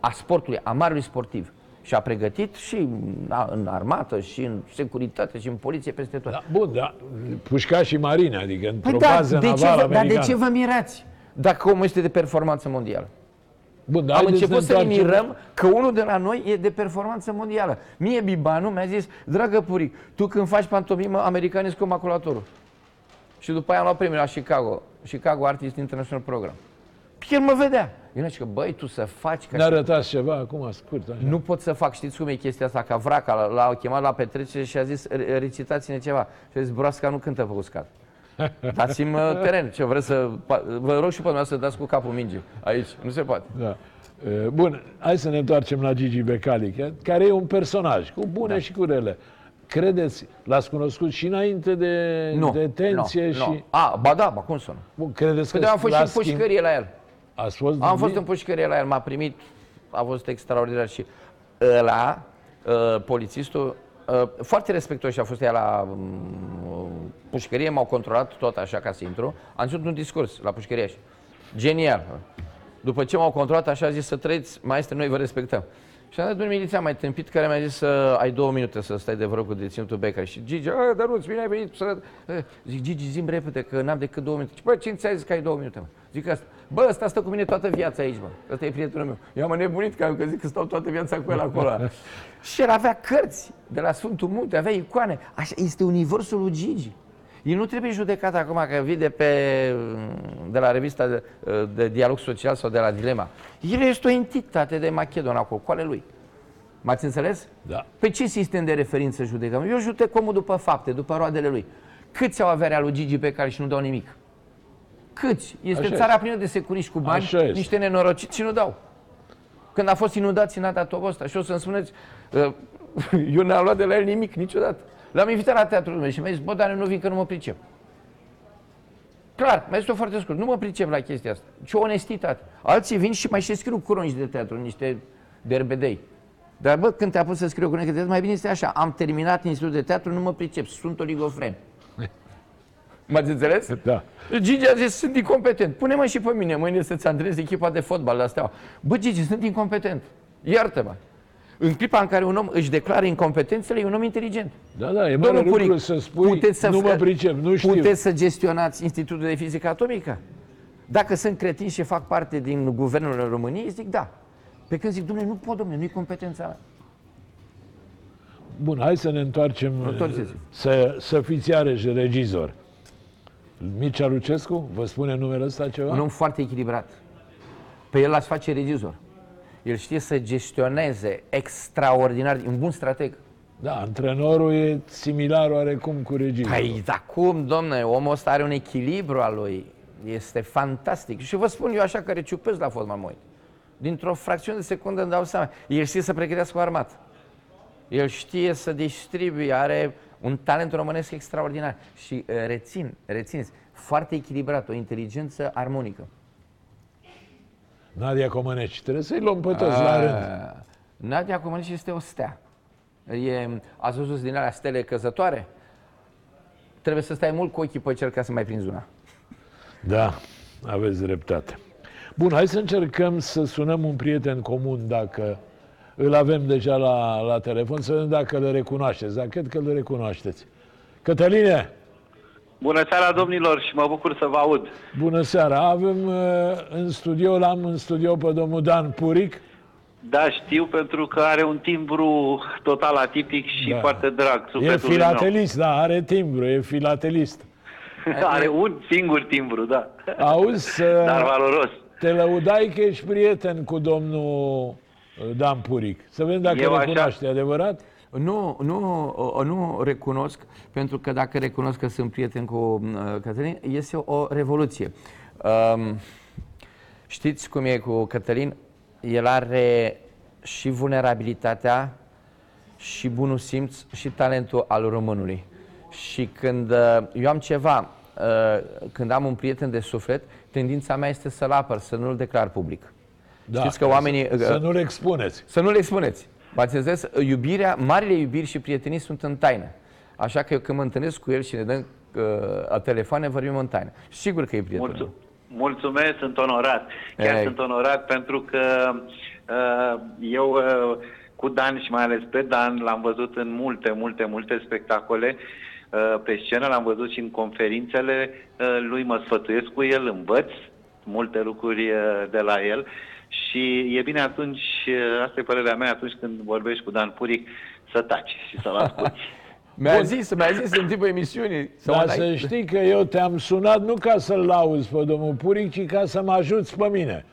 a sportului, a marelui sportiv. Și a pregătit și na, în armată, și în securitate, și în poliție, peste tot. Da, bun, da, pușcașii marini, adică într-o Păi da, bază de ce, navală vă, dar de americană. ce vă mirați dacă omul este de performanță mondială? Bun, da, Am haideți început să ne întoarcem- mirăm că unul de la noi e de performanță mondială. Mie Bibanu mi-a zis, dragă Puric, tu când faci pantomimă, americanii sunt cu maculatorul. Și după aia am luat premiul la Chicago, Chicago Artist International Program. El mă vedea. Eu nu că băi, tu să faci... Ca ne arătați ceva acum, scurt. Așa. Nu pot să fac, știți cum e chestia asta, ca vraca, l-au chemat la petrecere și a zis, recitați-ne ceva. Și a zis, broasca nu cântă pe uscat. Dați-mi uh, teren, ce vreți să... Vă rog și pe să dați cu capul minge. Aici, nu se poate. Da. Bun, hai să ne întoarcem la Gigi Becali, care e un personaj cu bune da. și cu rele. Credeți, l-ați cunoscut și înainte de nu, detenție nu, și... Nu. A, ba da, ba cum sună? Bun, credeți că am fost și în pușcărie la el. Ați fost Am fost în pușcărie la el, m-a primit, a fost extraordinar și ăla, uh, polițistul, uh, foarte respectuos și a fost ea la uh, pușcărie, m-au controlat tot așa ca să intru. Am ținut un discurs la pușcărie și genial. După ce m-au controlat, așa a zis să trăiți, maestre, noi vă respectăm. Și am dat un miliția mai tâmpit care mi-a zis să ai două minute să stai de vreo cu deținutul Beca. Și Gigi, a, dar nu, bine ai venit să... Zic, Gigi, zim repede că n-am decât două minute. Și bă, cine ți-a zis că ai două minute? Mă? Zic asta. Bă, ăsta stă cu mine toată viața aici, bă. Ăsta e prietenul meu. Eu am nebunit că, că zic că stau toată viața cu el acolo. și el avea cărți de la Sfântul Munte, avea icoane. Așa, este universul lui Gigi. El nu trebuie judecat acum că vii de, pe, de la revista de, de dialog social sau de la Dilema. El este o entitate de Macedon acolo, cu ale lui. M-ați înțeles? Da. Pe ce sistem de referință judecăm? Eu judec omul după fapte, după roadele lui. Câți au averea lui Gigi pe care și nu dau nimic? Câți? Este Așa țara este. plină de securiști cu bani, Așa niște nenorociți și nu dau. Când a fost inundat, n-a dat ăsta. Și o să-mi spuneți, uh, eu n-am luat de la el nimic niciodată. L-am invitat la teatrul meu și mi-a zis, bă, dar nu vin că nu mă pricep. Clar, mai este foarte scurt, nu mă pricep la chestia asta. Ce onestitate. Alții vin și mai și scriu cronici de teatru, niște derbedei. Dar bă, când te-a pus să scriu cronică de teatru, mai bine este așa, am terminat institutul de teatru, nu mă pricep, sunt oligofren. M-ați înțeles? Da. Gigi a zis, sunt incompetent. Pune-mă și pe mine mâine să-ți antrenezi echipa de fotbal la steaua. Bă, Gigi, sunt incompetent. Iartă-mă. În clipa în care un om își declară incompetențele, e un om inteligent. Da, da, e Domnul Puric, să spui, puteți să, nu mă pricep, nu știu. Puteți să gestionați Institutul de Fizică Atomică? Dacă sunt cretini și fac parte din guvernul României, zic da. Pe când zic, domnule, nu pot, domnule, nu-i competența mea. Bun, hai să ne întoarcem, să, să fiți iarăși regizor. Mircea Lucescu, vă spune numele ăsta ceva? Un om foarte echilibrat. Pe el l-aș face regizor. El știe să gestioneze extraordinar, un bun strateg. Da, antrenorul e similar oarecum cu regizorul. Păi, da cum, domne, omul ăsta are un echilibru al lui. Este fantastic. Și vă spun eu așa că reciupez la fotbal moi. Dintr-o fracțiune de secundă îmi dau seama. El știe să pregătească o armată. El știe să distribuie, are un talent românesc extraordinar. Și uh, rețin, rețineți, foarte echilibrat, o inteligență armonică. Nadia Comăneci, trebuie să-i luăm pe toți la rând. Nadia Comăneci este o stea. E, ați văzut din alea stele căzătoare? Trebuie să stai mult cu ochii pe cel ca să mai prinzi una. Da, aveți dreptate. Bun, hai să încercăm să sunăm un prieten comun dacă îl avem deja la, la telefon, să vedem dacă îl recunoașteți. Dar cred că îl recunoașteți. Cătăline! Bună seara, domnilor, și mă bucur să vă aud. Bună seara! Avem uh, în studio, l-am în studio pe domnul Dan Puric. Da, știu, pentru că are un timbru total atipic și da. foarte drag. E filatelist, meu. da, are timbru, e filatelist. are un singur timbru, da. Auzi, uh, Dar valoros. Te lăudai că ești prieten cu domnul uh, Dan Puric. Să vedem dacă Eu recunoaște, așa... adevărat? Nu, nu, nu recunosc, pentru că dacă recunosc că sunt prieten cu uh, Cătălin, este o revoluție. Um, știți cum e cu Cătălin? El are și vulnerabilitatea, și bunul simț, și talentul al românului. Și când uh, eu am ceva, uh, când am un prieten de suflet, tendința mea este să-l apăr, să nu-l declar public. Da, Știți că oamenii... Să nu-l expuneți. Să nu-l expuneți. V-ați înțeles? Iubirea, marile iubiri și prietenii sunt în taină. Așa că eu când mă întâlnesc cu el și ne dăm uh, telefoane, vorbim în taină. Sigur că e prietenul. Mulțumesc, mulțumesc sunt onorat. Chiar Ei. sunt onorat pentru că uh, eu uh, cu Dan și mai ales pe Dan l-am văzut în multe, multe, multe spectacole uh, pe scenă, l-am văzut și în conferințele uh, lui, mă sfătuiesc cu el, învăț multe lucruri uh, de la el și e bine atunci, asta e părerea mea, atunci când vorbești cu Dan Puric, să taci și să-l asculti. Mi-a zis, mi-a zis în timpul emisiunii. Dar să știi că eu te-am sunat nu ca să-l lauzi pe domnul Puric, ci ca să mă ajuți pe mine.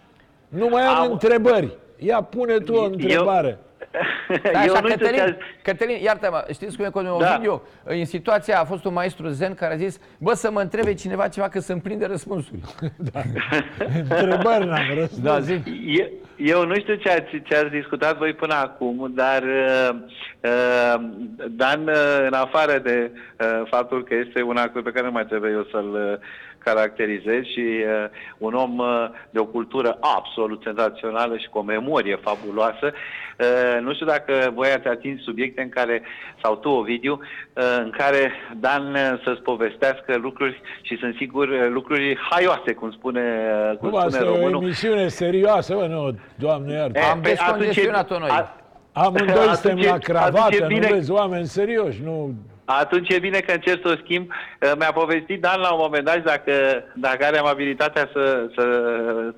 Nu mai am, am întrebări. Ia pune tu o întrebare. Eu... Da, eu așa, nu Cătălin, Cătălin, iartă-mă, știți cum e cu da. video? În situația a fost un maestru zen care a zis, bă, să mă întrebe cineva ceva că să-mi prinde răspunsuri. da. Întrebări n-am răspuns. Da, zi. Eu, eu nu știu ce ați, ce ați discutat voi până acum, dar uh, uh, Dan, uh, în afară de uh, faptul că este un actor pe care nu mai trebuie eu să-l uh, caracterizez și uh, un om uh, de o cultură absolut senzațională și cu o memorie fabuloasă. Uh, nu știu dacă voi ați atins subiecte în care, sau tu, Ovidiu, uh, în care Dan uh, să-ți povestească lucruri și sunt sigur uh, lucruri haioase, cum spune, uh, cum nu, spune asta românul. e o emisiune serioasă, bă, nu, doamne iartă. Am descongestionat-o noi. A, Amândoi suntem la cravată, nu vezi oameni serioși, nu atunci e bine că încerc să o schimb. Uh, mi-a povestit Dan la un moment dat, dacă, dacă are amabilitatea să, să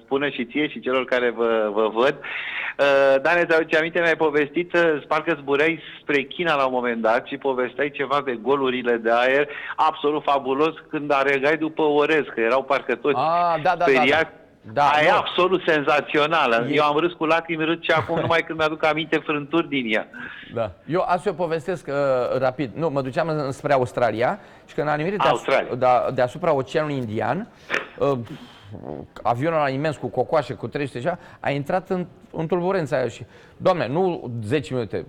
spună și ție și celor care vă, vă văd. Uh, Dan, îți aduce aminte, mi-ai povestit să parcă zbureai spre China la un moment dat și povesteai ceva de golurile de aer absolut fabulos când aregai după orez, că erau parcă toți ah, da, da, speriați. Da, da. Da, Aia e absolut senzațională. E... Eu am râs cu lacrimi râd și acum numai când mi-aduc aminte frânturi din ea. Da. Eu asta o povestesc uh, rapid. Nu, mă duceam spre Australia și când am nimerit deasupra, da, deasupra Oceanului Indian, uh, avionul ăla imens cu cocoașe, cu 300 și a intrat în, în tulburența aia și, doamne, nu 10 minute,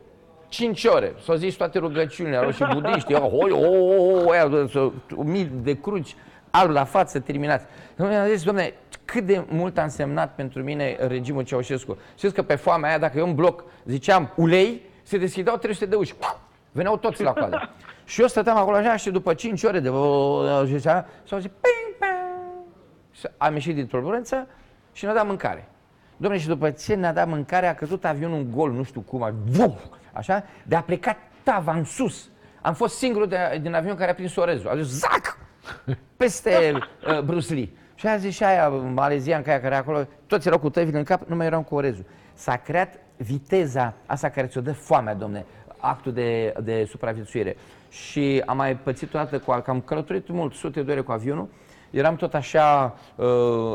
5 ore, s-au zis toate rugăciunile, au și budiști, oh, oh, oh, oh, oh, mii de cruci, alb la față, terminați. Domnule, am zis, domnule, cât de mult a însemnat pentru mine regimul Ceaușescu. Știți că pe foamea aia, dacă eu în bloc ziceam ulei, se deschideau 300 de uși. Veneau toți la coadă. și eu stăteam acolo așa și după 5 ore de zicea, s-au zis, ping, ping. Am ieșit din turbulență și ne-a dat mâncare. Domnule, și după ce ne-a dat mâncare, a căzut avionul în gol, nu știu cum, așa, de a plecat tava în sus. Am fost singurul de, din avion care a prins orezul. A zis, zac! Peste uh, Bruce Lee. Și a zis și aia malezian care era acolo, toți erau cu tăvile în cap, nu mai erau cu orezul. S-a creat viteza asta care ți-o dă foamea, domne, actul de, de supraviețuire. Și am mai pățit o dată, cu, că am călătorit mult, sute de ore cu avionul, eram tot așa uh,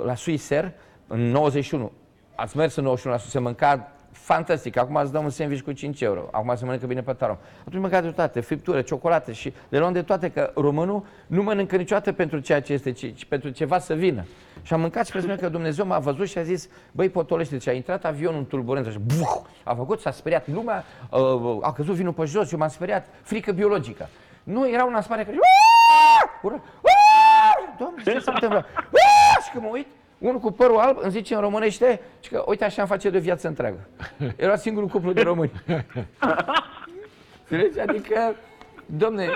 la Suiser, în 91. Ați mers în 91 la se mânca fantastic. Acum îți dăm un sandwich cu 5 euro. Acum se mănâncă bine pe tarom. Atunci mânca de toate, friptură, ciocolată și le luăm de toate, că românul nu mănâncă niciodată pentru ceea ce este, ci, ci pentru ceva să vină. Și am mâncat și presupun că Dumnezeu m-a văzut și a zis, băi, potolește, deci a intrat avionul în turbulență și buh, a făcut, s-a speriat lumea, uh, a căzut vinul pe jos, eu m-am speriat, frică biologică. Nu, era un aspare care... Doamne, ce se întâmplă? Și când mă uit, unul cu părul alb îmi zice în românește și că uite așa am face de viață întreagă. Era singurul cuplu de români. Înțelegi? Adică, domne,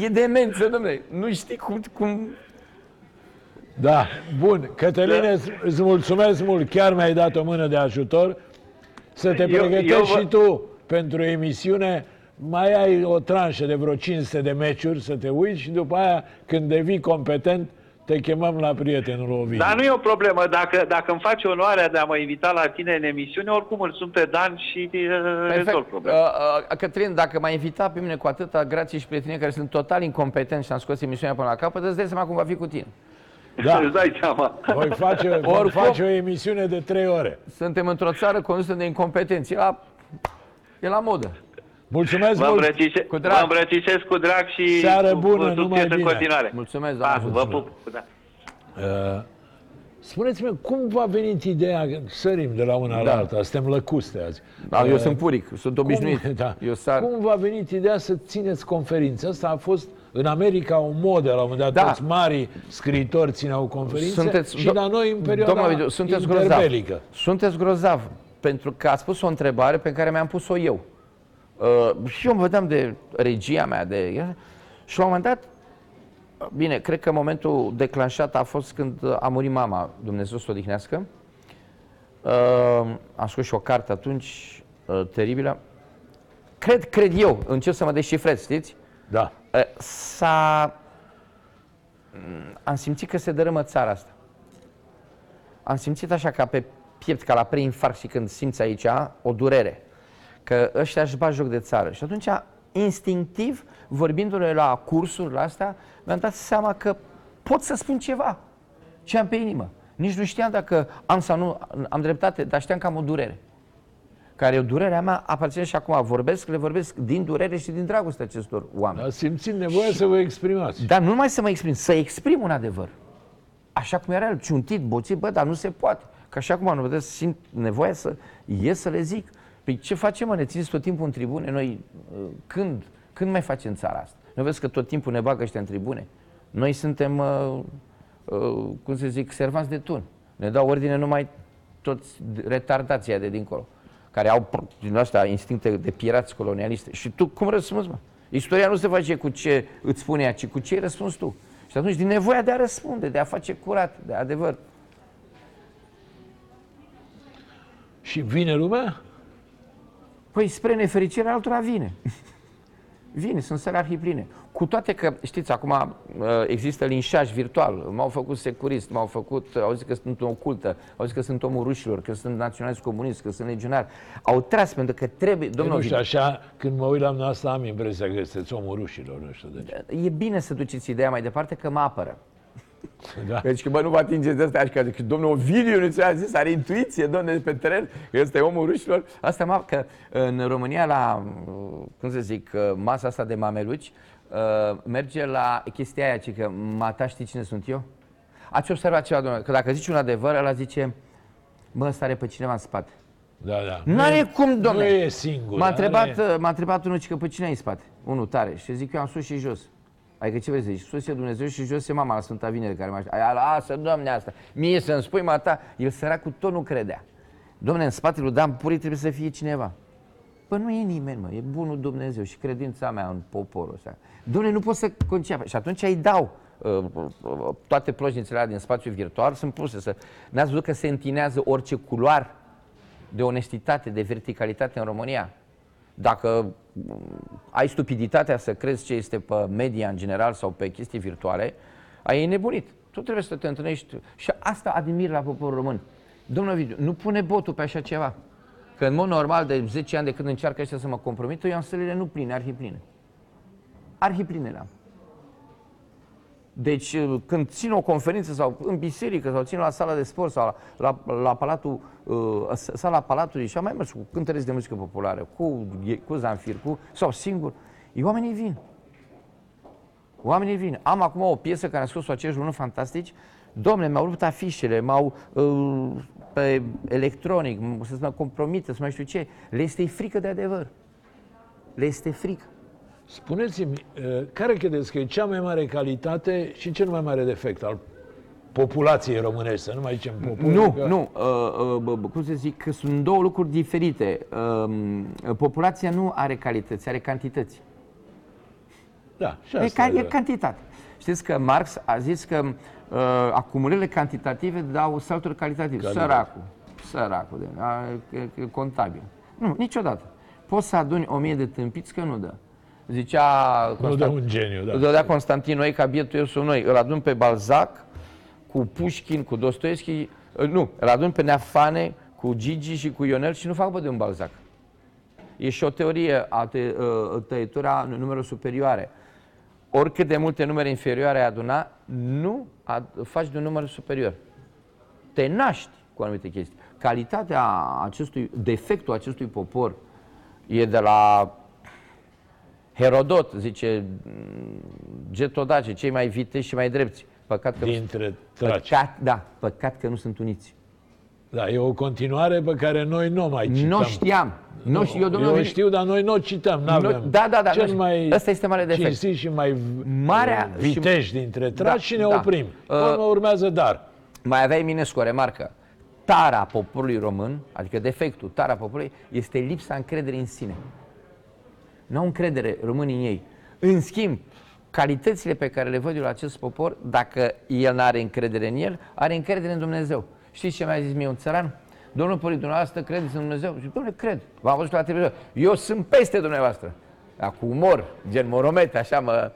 e demență, domne. Nu știi cum, cum... Da, bun. Cătăline, da. îți mulțumesc mult. Chiar mi-ai dat o mână de ajutor. Să te pregătești eu, eu și tu pentru emisiune. Mai ai o tranșă de vreo 500 de meciuri să te uiți și după aia, când devii competent, te chemăm la prietenul Ovidiu. Dar nu e o problemă. Dacă, dacă îmi faci onoarea de a mă invita la tine în emisiune, oricum îl sunt pe Dan și uh, rezolv problema. Uh, uh, Cătălin, dacă m-ai invitat pe mine cu atâta grație și prietenie care sunt total incompetenți și am scos emisiunea până la capăt, îți dai seama cum va fi cu tine. Da. Îți dai seama. Voi face, Oricum, face o emisiune de trei ore. Suntem într-o țară condusă de incompetenți. E la, e la modă. Mulțumesc vă mult! cu drag. Vă îmbrățișez cu drag și Seară bună, cu numai bine. în continuare. Mulțumesc, doamne. Vă pup. Da. Uh, Spuneți-mi, cum v-a venit ideea, sărim de la una da. la alta, suntem lăcuste azi. Da, uh, eu sunt puric, sunt obișnuit. Cum, da. eu sar... cum v-a venit ideea să țineți conferințe? Asta a fost în America o modă, la un moment dat, da. toți mari scriitori țineau conferințe sunteți, și la noi în perioada Domnul, sunteți grozav. Sunteți grozav, pentru că ați pus o întrebare pe care mi-am pus-o eu. Uh, și eu mă vedeam de regia mea, de... Și la un moment dat, bine, cred că momentul declanșat a fost când a murit mama, Dumnezeu să o odihnească. Uh, am scos și o carte atunci, uh, teribilă. Cred, cred eu, încep să mă descifrez, știți? Da. Uh, s-a... Mm, am simțit că se dărâmă țara asta. Am simțit așa ca pe piept, ca la preinfarct și când simți aici o durere că ăștia își bat joc de țară. Și atunci, instinctiv, vorbindu-le la cursuri la astea, mi-am dat seama că pot să spun ceva, ce am pe inimă. Nici nu știam dacă am sau nu am dreptate, dar știam că am o durere. Care e o durerea mea, aparține și acum vorbesc, le vorbesc din durere și din dragoste acestor oameni. Dar simțind nevoia să vă exprimați. Dar nu numai să mă exprim, să exprim un adevăr. Așa cum era el, ciuntit, boțit, bă, dar nu se poate. Că așa cum am vedeți, simt nevoia să ies să le zic. Păi ce facem, mă, ne țineți tot timpul în tribune? Noi, uh, când, când mai facem țara asta? Nu vezi că tot timpul ne bagă ăștia în tribune? Noi suntem, uh, uh, cum să zic, servanți de tun. Ne dau ordine numai toți retardația de dincolo, care au din astea instincte de pirați colonialiste. Și tu cum răspunzi, mă? Istoria nu se face cu ce îți spune ea, ci cu ce răspunzi tu. Și atunci, din nevoia de a răspunde, de a face curat, de adevăr. Și vine lumea? Păi spre nefericire altora vine. Vine, sunt sări arhipline. Cu toate că, știți, acum uh, există linșaj virtual. M-au făcut securist, m-au făcut, au zis că sunt ocultă, au zis că sunt omul rușilor, că sunt naționalist comunist, că sunt legionar. Au tras pentru că trebuie... Domnul nu știu, așa, când mă uit la asta, am impresia că sunteți omul rușilor, nu știu de ce. E bine să duceți ideea mai departe că mă apără. Da. Deci că, bă, nu vă atingeți de asta, că, că domnul Ovidiu nu ți-a zis, are intuiție, domnule, pe teren, că este omul rușilor. Asta mă, că în România, la, cum să zic, masa asta de mameluci, uh, merge la chestia aia, ci că, mata știi cine sunt eu? Ați observat ceva, domnule, că dacă zici un adevăr, ăla zice, mă, ăsta are pe cineva în spate. Da, da. Nu are cum, domnule. Nu e singur. M-a întrebat, are... m-a întrebat unul că pe cine ai în spate? Unul tare. Și zic, eu am sus și jos. Adică ce vrei să zici? Sus e Dumnezeu și jos e mama la Sfânta Vinere care mă aștept. Lasă, Doamne, asta. Mie să-mi spui, mata, el săracul tot nu credea. Domne, în spatele lui Dan Puri trebuie să fie cineva. Pă nu e nimeni, mă, e bunul Dumnezeu și credința mea în poporul ăsta. Domne, nu pot să conceapă. Și atunci îi dau uh, uh, toate plojnițele din spațiu virtual sunt puse să... N-ați văzut că se întinează orice culoar de onestitate, de verticalitate în România? Dacă ai stupiditatea să crezi ce este pe media în general sau pe chestii virtuale, ai nebunit. Tu trebuie să te întâlnești. Și asta admir la poporul român. Domnul Ovidiu, nu pune botul pe așa ceva. Că în mod normal, de 10 ani de când încearcă ăștia să mă compromită, eu am sălile nu pline, arhipline. Arhipline le-am. Deci uh, când țin o conferință sau în biserică sau țin la sala de sport sau la, la, la palatul, uh, sala palatului și am mai mers cu cântăreți de muzică populară, cu, cu Zanfir, cu, sau singur, oamenii vin. Oamenii vin. Am acum o piesă care a scos-o acești români fantastici. Domnule, mi-au rupt afișele, m-au uh, pe electronic, să mă compromită, să mai știu ce. Le este frică de adevăr. Le este frică. Spuneți-mi, uh, care credeți că e cea mai mare calitate și cel mai mare defect al populației românești, să nu mai zicem popor. Nu, că... nu, uh, uh, cum să zic, că sunt două lucruri diferite. Uh, populația nu are calități, are cantități. Da, și asta e, e cantitate. Știți că Marx a zis că uh, acumulările cantitative dau salturi calitative. Calitate. Săracul, săracul, de, a, e, e contabil. Nu, niciodată. Poți să aduni o mie de tâmpiți că nu dă. Zicea Constant... Nu de un geniu, da. Dădea Constantin noi ca bietul eu sunt noi. Îl adun pe Balzac cu Pușkin, cu Dostoevski, nu, îl adun pe Neafane cu Gigi și cu Ionel și nu fac bă de un Balzac. E și o teorie a te, uh, tăietura numerelor superioare. Oricât de multe numere inferioare ai aduna, nu ad, faci de un număr superior. Te naști cu anumite chestii. Calitatea acestui, defectul acestui popor e de la Herodot zice, getodace, cei mai viteși și mai drepți. Păcat că Dintre traci. Păcat, da, păcat că nu sunt uniți. Da, e o continuare pe care noi nu mai cităm. Nu știam. Nu, știu, eu, domnul, eu știu, dar noi nu o cităm. N-avem. Nu, da, da, da. Cel mai Ăsta este mare defect. și mai Marea, vitești și, dintre traci da, și ne da. oprim. Uh, urmează dar. Mai aveai Minescu o remarcă. Tara poporului român, adică defectul, tara poporului, este lipsa încrederii în sine. Nu au încredere românii în ei. În schimb, calitățile pe care le văd eu la acest popor, dacă el nu are încredere în el, are încredere în Dumnezeu. Știți ce mi-a zis mie un țăran? Domnul Părinte, dumneavoastră credeți în Dumnezeu? Și domnule, cred. V-am văzut la televizor. Eu sunt peste dumneavoastră. Dar cu umor, gen moromete, așa mă...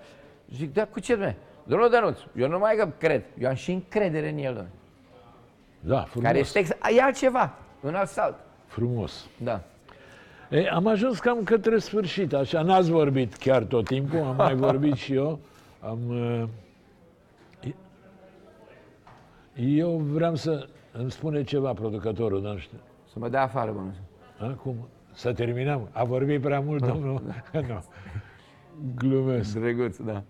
Zic, da, cu ce, domnule? Domnul Dănuț, eu nu mai că cred, eu am și încredere în el, domnule. Da, frumos. Care este, e altceva, un alt salt. Frumos. Da. E, am ajuns cam către sfârșit, așa, n-ați vorbit chiar tot timpul, am mai vorbit și eu. Am, uh, eu vreau să îmi spune ceva producătorul, nu știu. Să mă dea afară, bănuț. Acum, să terminăm. A vorbit prea mult, domnul? nu. Glumesc. Drăguț, da.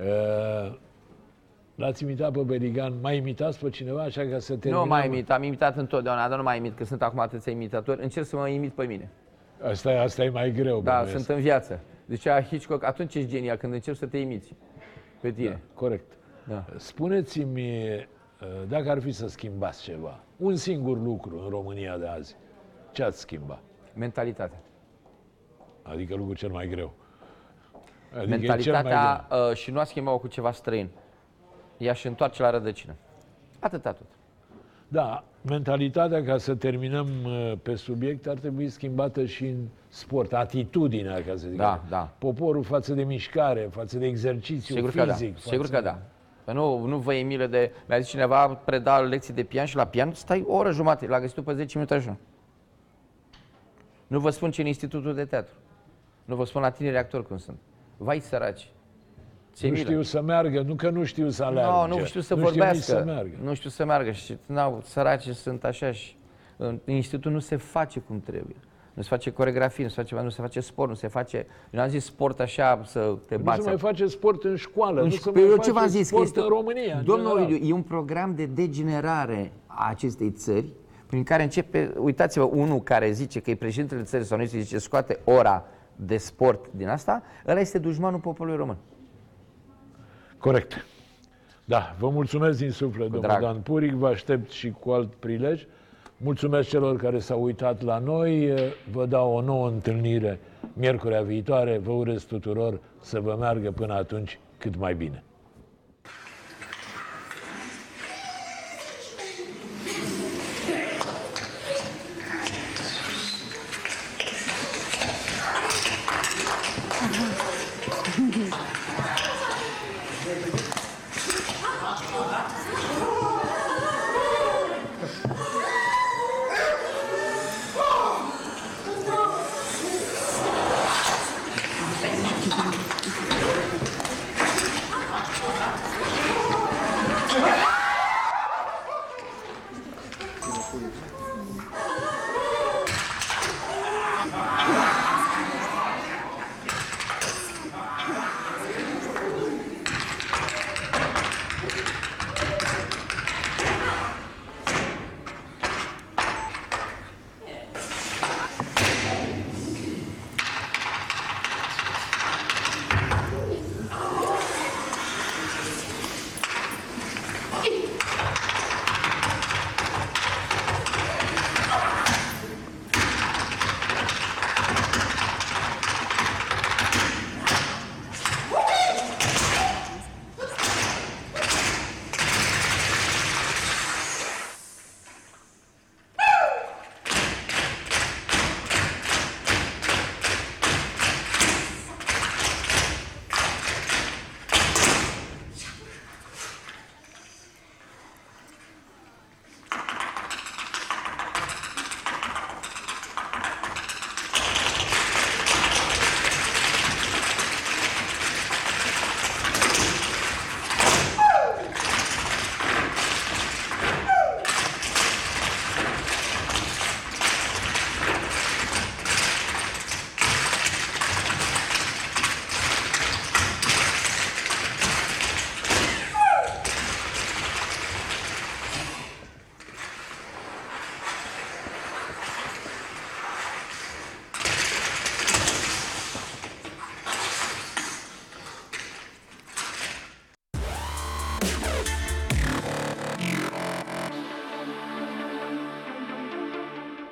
Uh, L-ați imitat pe Berigan, mai imitați pe cineva așa ca să terminăm? Nu mai imit, am imitat întotdeauna, dar nu mai imit, că sunt acum atâția imitatori. Încerc să mă imit pe mine. Asta, e- asta e mai greu, Da, bănuiesc. sunt în viață. Zicea Hitchcock, atunci ești genial, când începi să te imiți pe tine. Corect. Da. Spuneți-mi, uh, dacă ar fi să schimbați ceva, un singur lucru în România de azi, ce ați schimba? Mentalitatea. Adică lucrul cel mai greu. Adică e cel mai Mentalitatea uh, și nu a schimbat cu ceva străin. Ea și întoarce la rădăcină. Atâta tot. Da, mentalitatea, ca să terminăm uh, pe subiect, ar trebui schimbată și în sport. Atitudinea, ca să zic. Da, așa. da. Poporul față de mișcare, față de exercițiu Sigur că da. fizic. față Sigur că de- da. Că nu, nu vă e milă de... Mi-a zis cineva, preda lecții de pian și la pian stai o oră jumate. L-a găsit după 10 minute așa. Nu vă spun ce în Institutul de Teatru. Nu vă spun la tineri actori cum sunt. Vai săraci. Ce Nu milă. știu să meargă, nu că nu știu să aleargă. Nu, nu știu să nu vorbească. Știu nici să meargă. Nu știu să meargă și n-au, săraci sunt așa și în institutul nu se face cum trebuie. Nu se face coregrafie, nu se face, nu se face sport, nu se face... Eu n-am zis sport așa să te Nu bați. se mai face sport în școală, În nu ș- se Păi mai eu face ce v-am zis? Că sport este, în România. în Domnul general. Ovidiu, e un program de degenerare a acestei țări prin care începe, uitați-vă, unul care zice că e președintele țării sau nu se zice scoate ora de sport din asta, ăla este dușmanul poporului român. Corect. Da, vă mulțumesc din suflet, domnul drag. Dan Puric, vă aștept și cu alt prilej. Mulțumesc celor care s-au uitat la noi, vă dau o nouă întâlnire miercurea viitoare, vă urez tuturor să vă meargă până atunci cât mai bine.